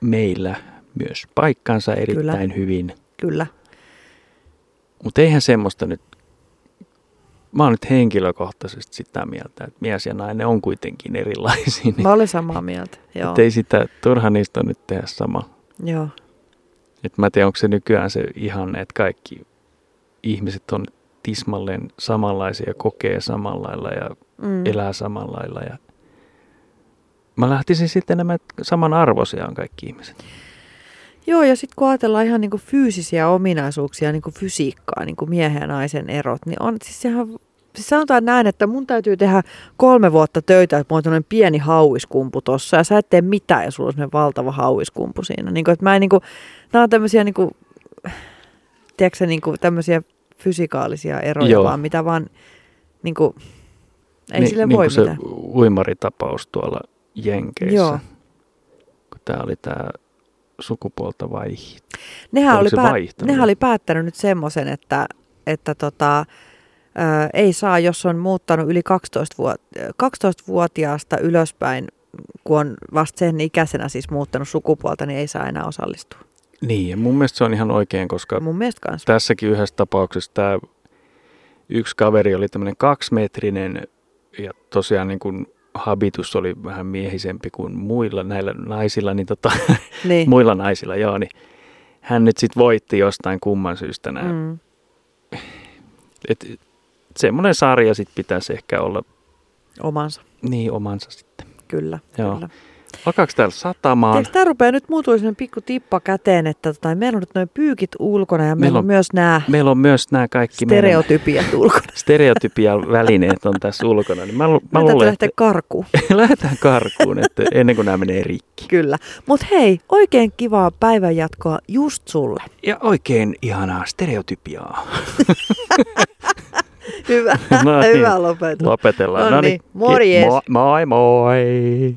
meillä myös paikkansa erittäin Kyllä. hyvin. Kyllä. Mutta eihän semmoista nyt, mä oon nyt henkilökohtaisesti sitä mieltä, että mies ja nainen on kuitenkin erilaisia. Niin Mä olen samaa mieltä, <laughs> joo. et ei sitä, turha niistä on nyt tehdä sama. joo. Et mä en tiedä, onko se nykyään se ihanne, että kaikki ihmiset on tismalleen samanlaisia, kokee samalla lailla ja Mm. elää samalla lailla. Ja mä lähtisin sitten enemmän, että samanarvoisia on kaikki ihmiset. Joo, ja sitten kun ajatellaan ihan niinku fyysisiä ominaisuuksia, niinku fysiikkaa, niinku miehen ja naisen erot, niin on siis sehän, siis sanotaan näin, että mun täytyy tehdä kolme vuotta töitä, että mulla on tämmöinen pieni hauiskumpu tossa, ja sä et tee mitään, ja sulla on semmoinen valtava hauiskumpu siinä. Niinku, että mä en niinku, nämä on tämmöisiä niinku, tiedätkö niinku tämmöisiä fysikaalisia eroja, Joo. vaan mitä vaan, niinku, ei Ni- sille niin voi kuin se mitään. uimaritapaus tuolla Jenkeissä. Joo. Kun tää oli tää sukupuolta vai? Nehän oli, päät- nehän oli päättänyt nyt semmoisen, että, että tota, ö, ei saa, jos on muuttanut yli 12, vuot- 12-vuotiaasta ylöspäin, kun on vasta sen ikäisenä siis muuttanut sukupuolta, niin ei saa enää osallistua. Niin, ja mun mielestä se on ihan oikein, koska Mun tässäkin yhdessä tapauksessa tämä yksi kaveri oli tämmöinen kaksimetrinen ja tosiaan niin kuin habitus oli vähän miehisempi kuin muilla näillä naisilla, niin tota, <laughs> Niin. muilla naisilla, joo, niin hän nyt sitten voitti jostain kumman syystä nämä. Mm. Et, semmoinen sarja sitten pitäisi ehkä olla Omansa, niin omansa sitten. kyllä. Joo. kyllä. Alkaako täällä satamaan? Tiedätkö, tämä rupeaa nyt muuttua sellainen pikku tippa käteen, että tota, meillä on nyt noin pyykit ulkona ja meillä, Meillä on on myös nämä Meillä on myös nämä kaikki meidän stereotypiat ulkona. <laughs> stereotypian välineet on tässä ulkona. Niin mä, mä Mä luulen, lähteä että karkuun. <laughs> lähdetään karkuun, että ennen kuin nämä menee rikki. Kyllä. Mutta hei, oikein kivaa päivänjatkoa just sulle. Ja oikein ihanaa stereotypiaa. <laughs> Hyvä, No niin. hyvä lopetus. Lopetellaan. No niin, morjes. Moi moi. moi.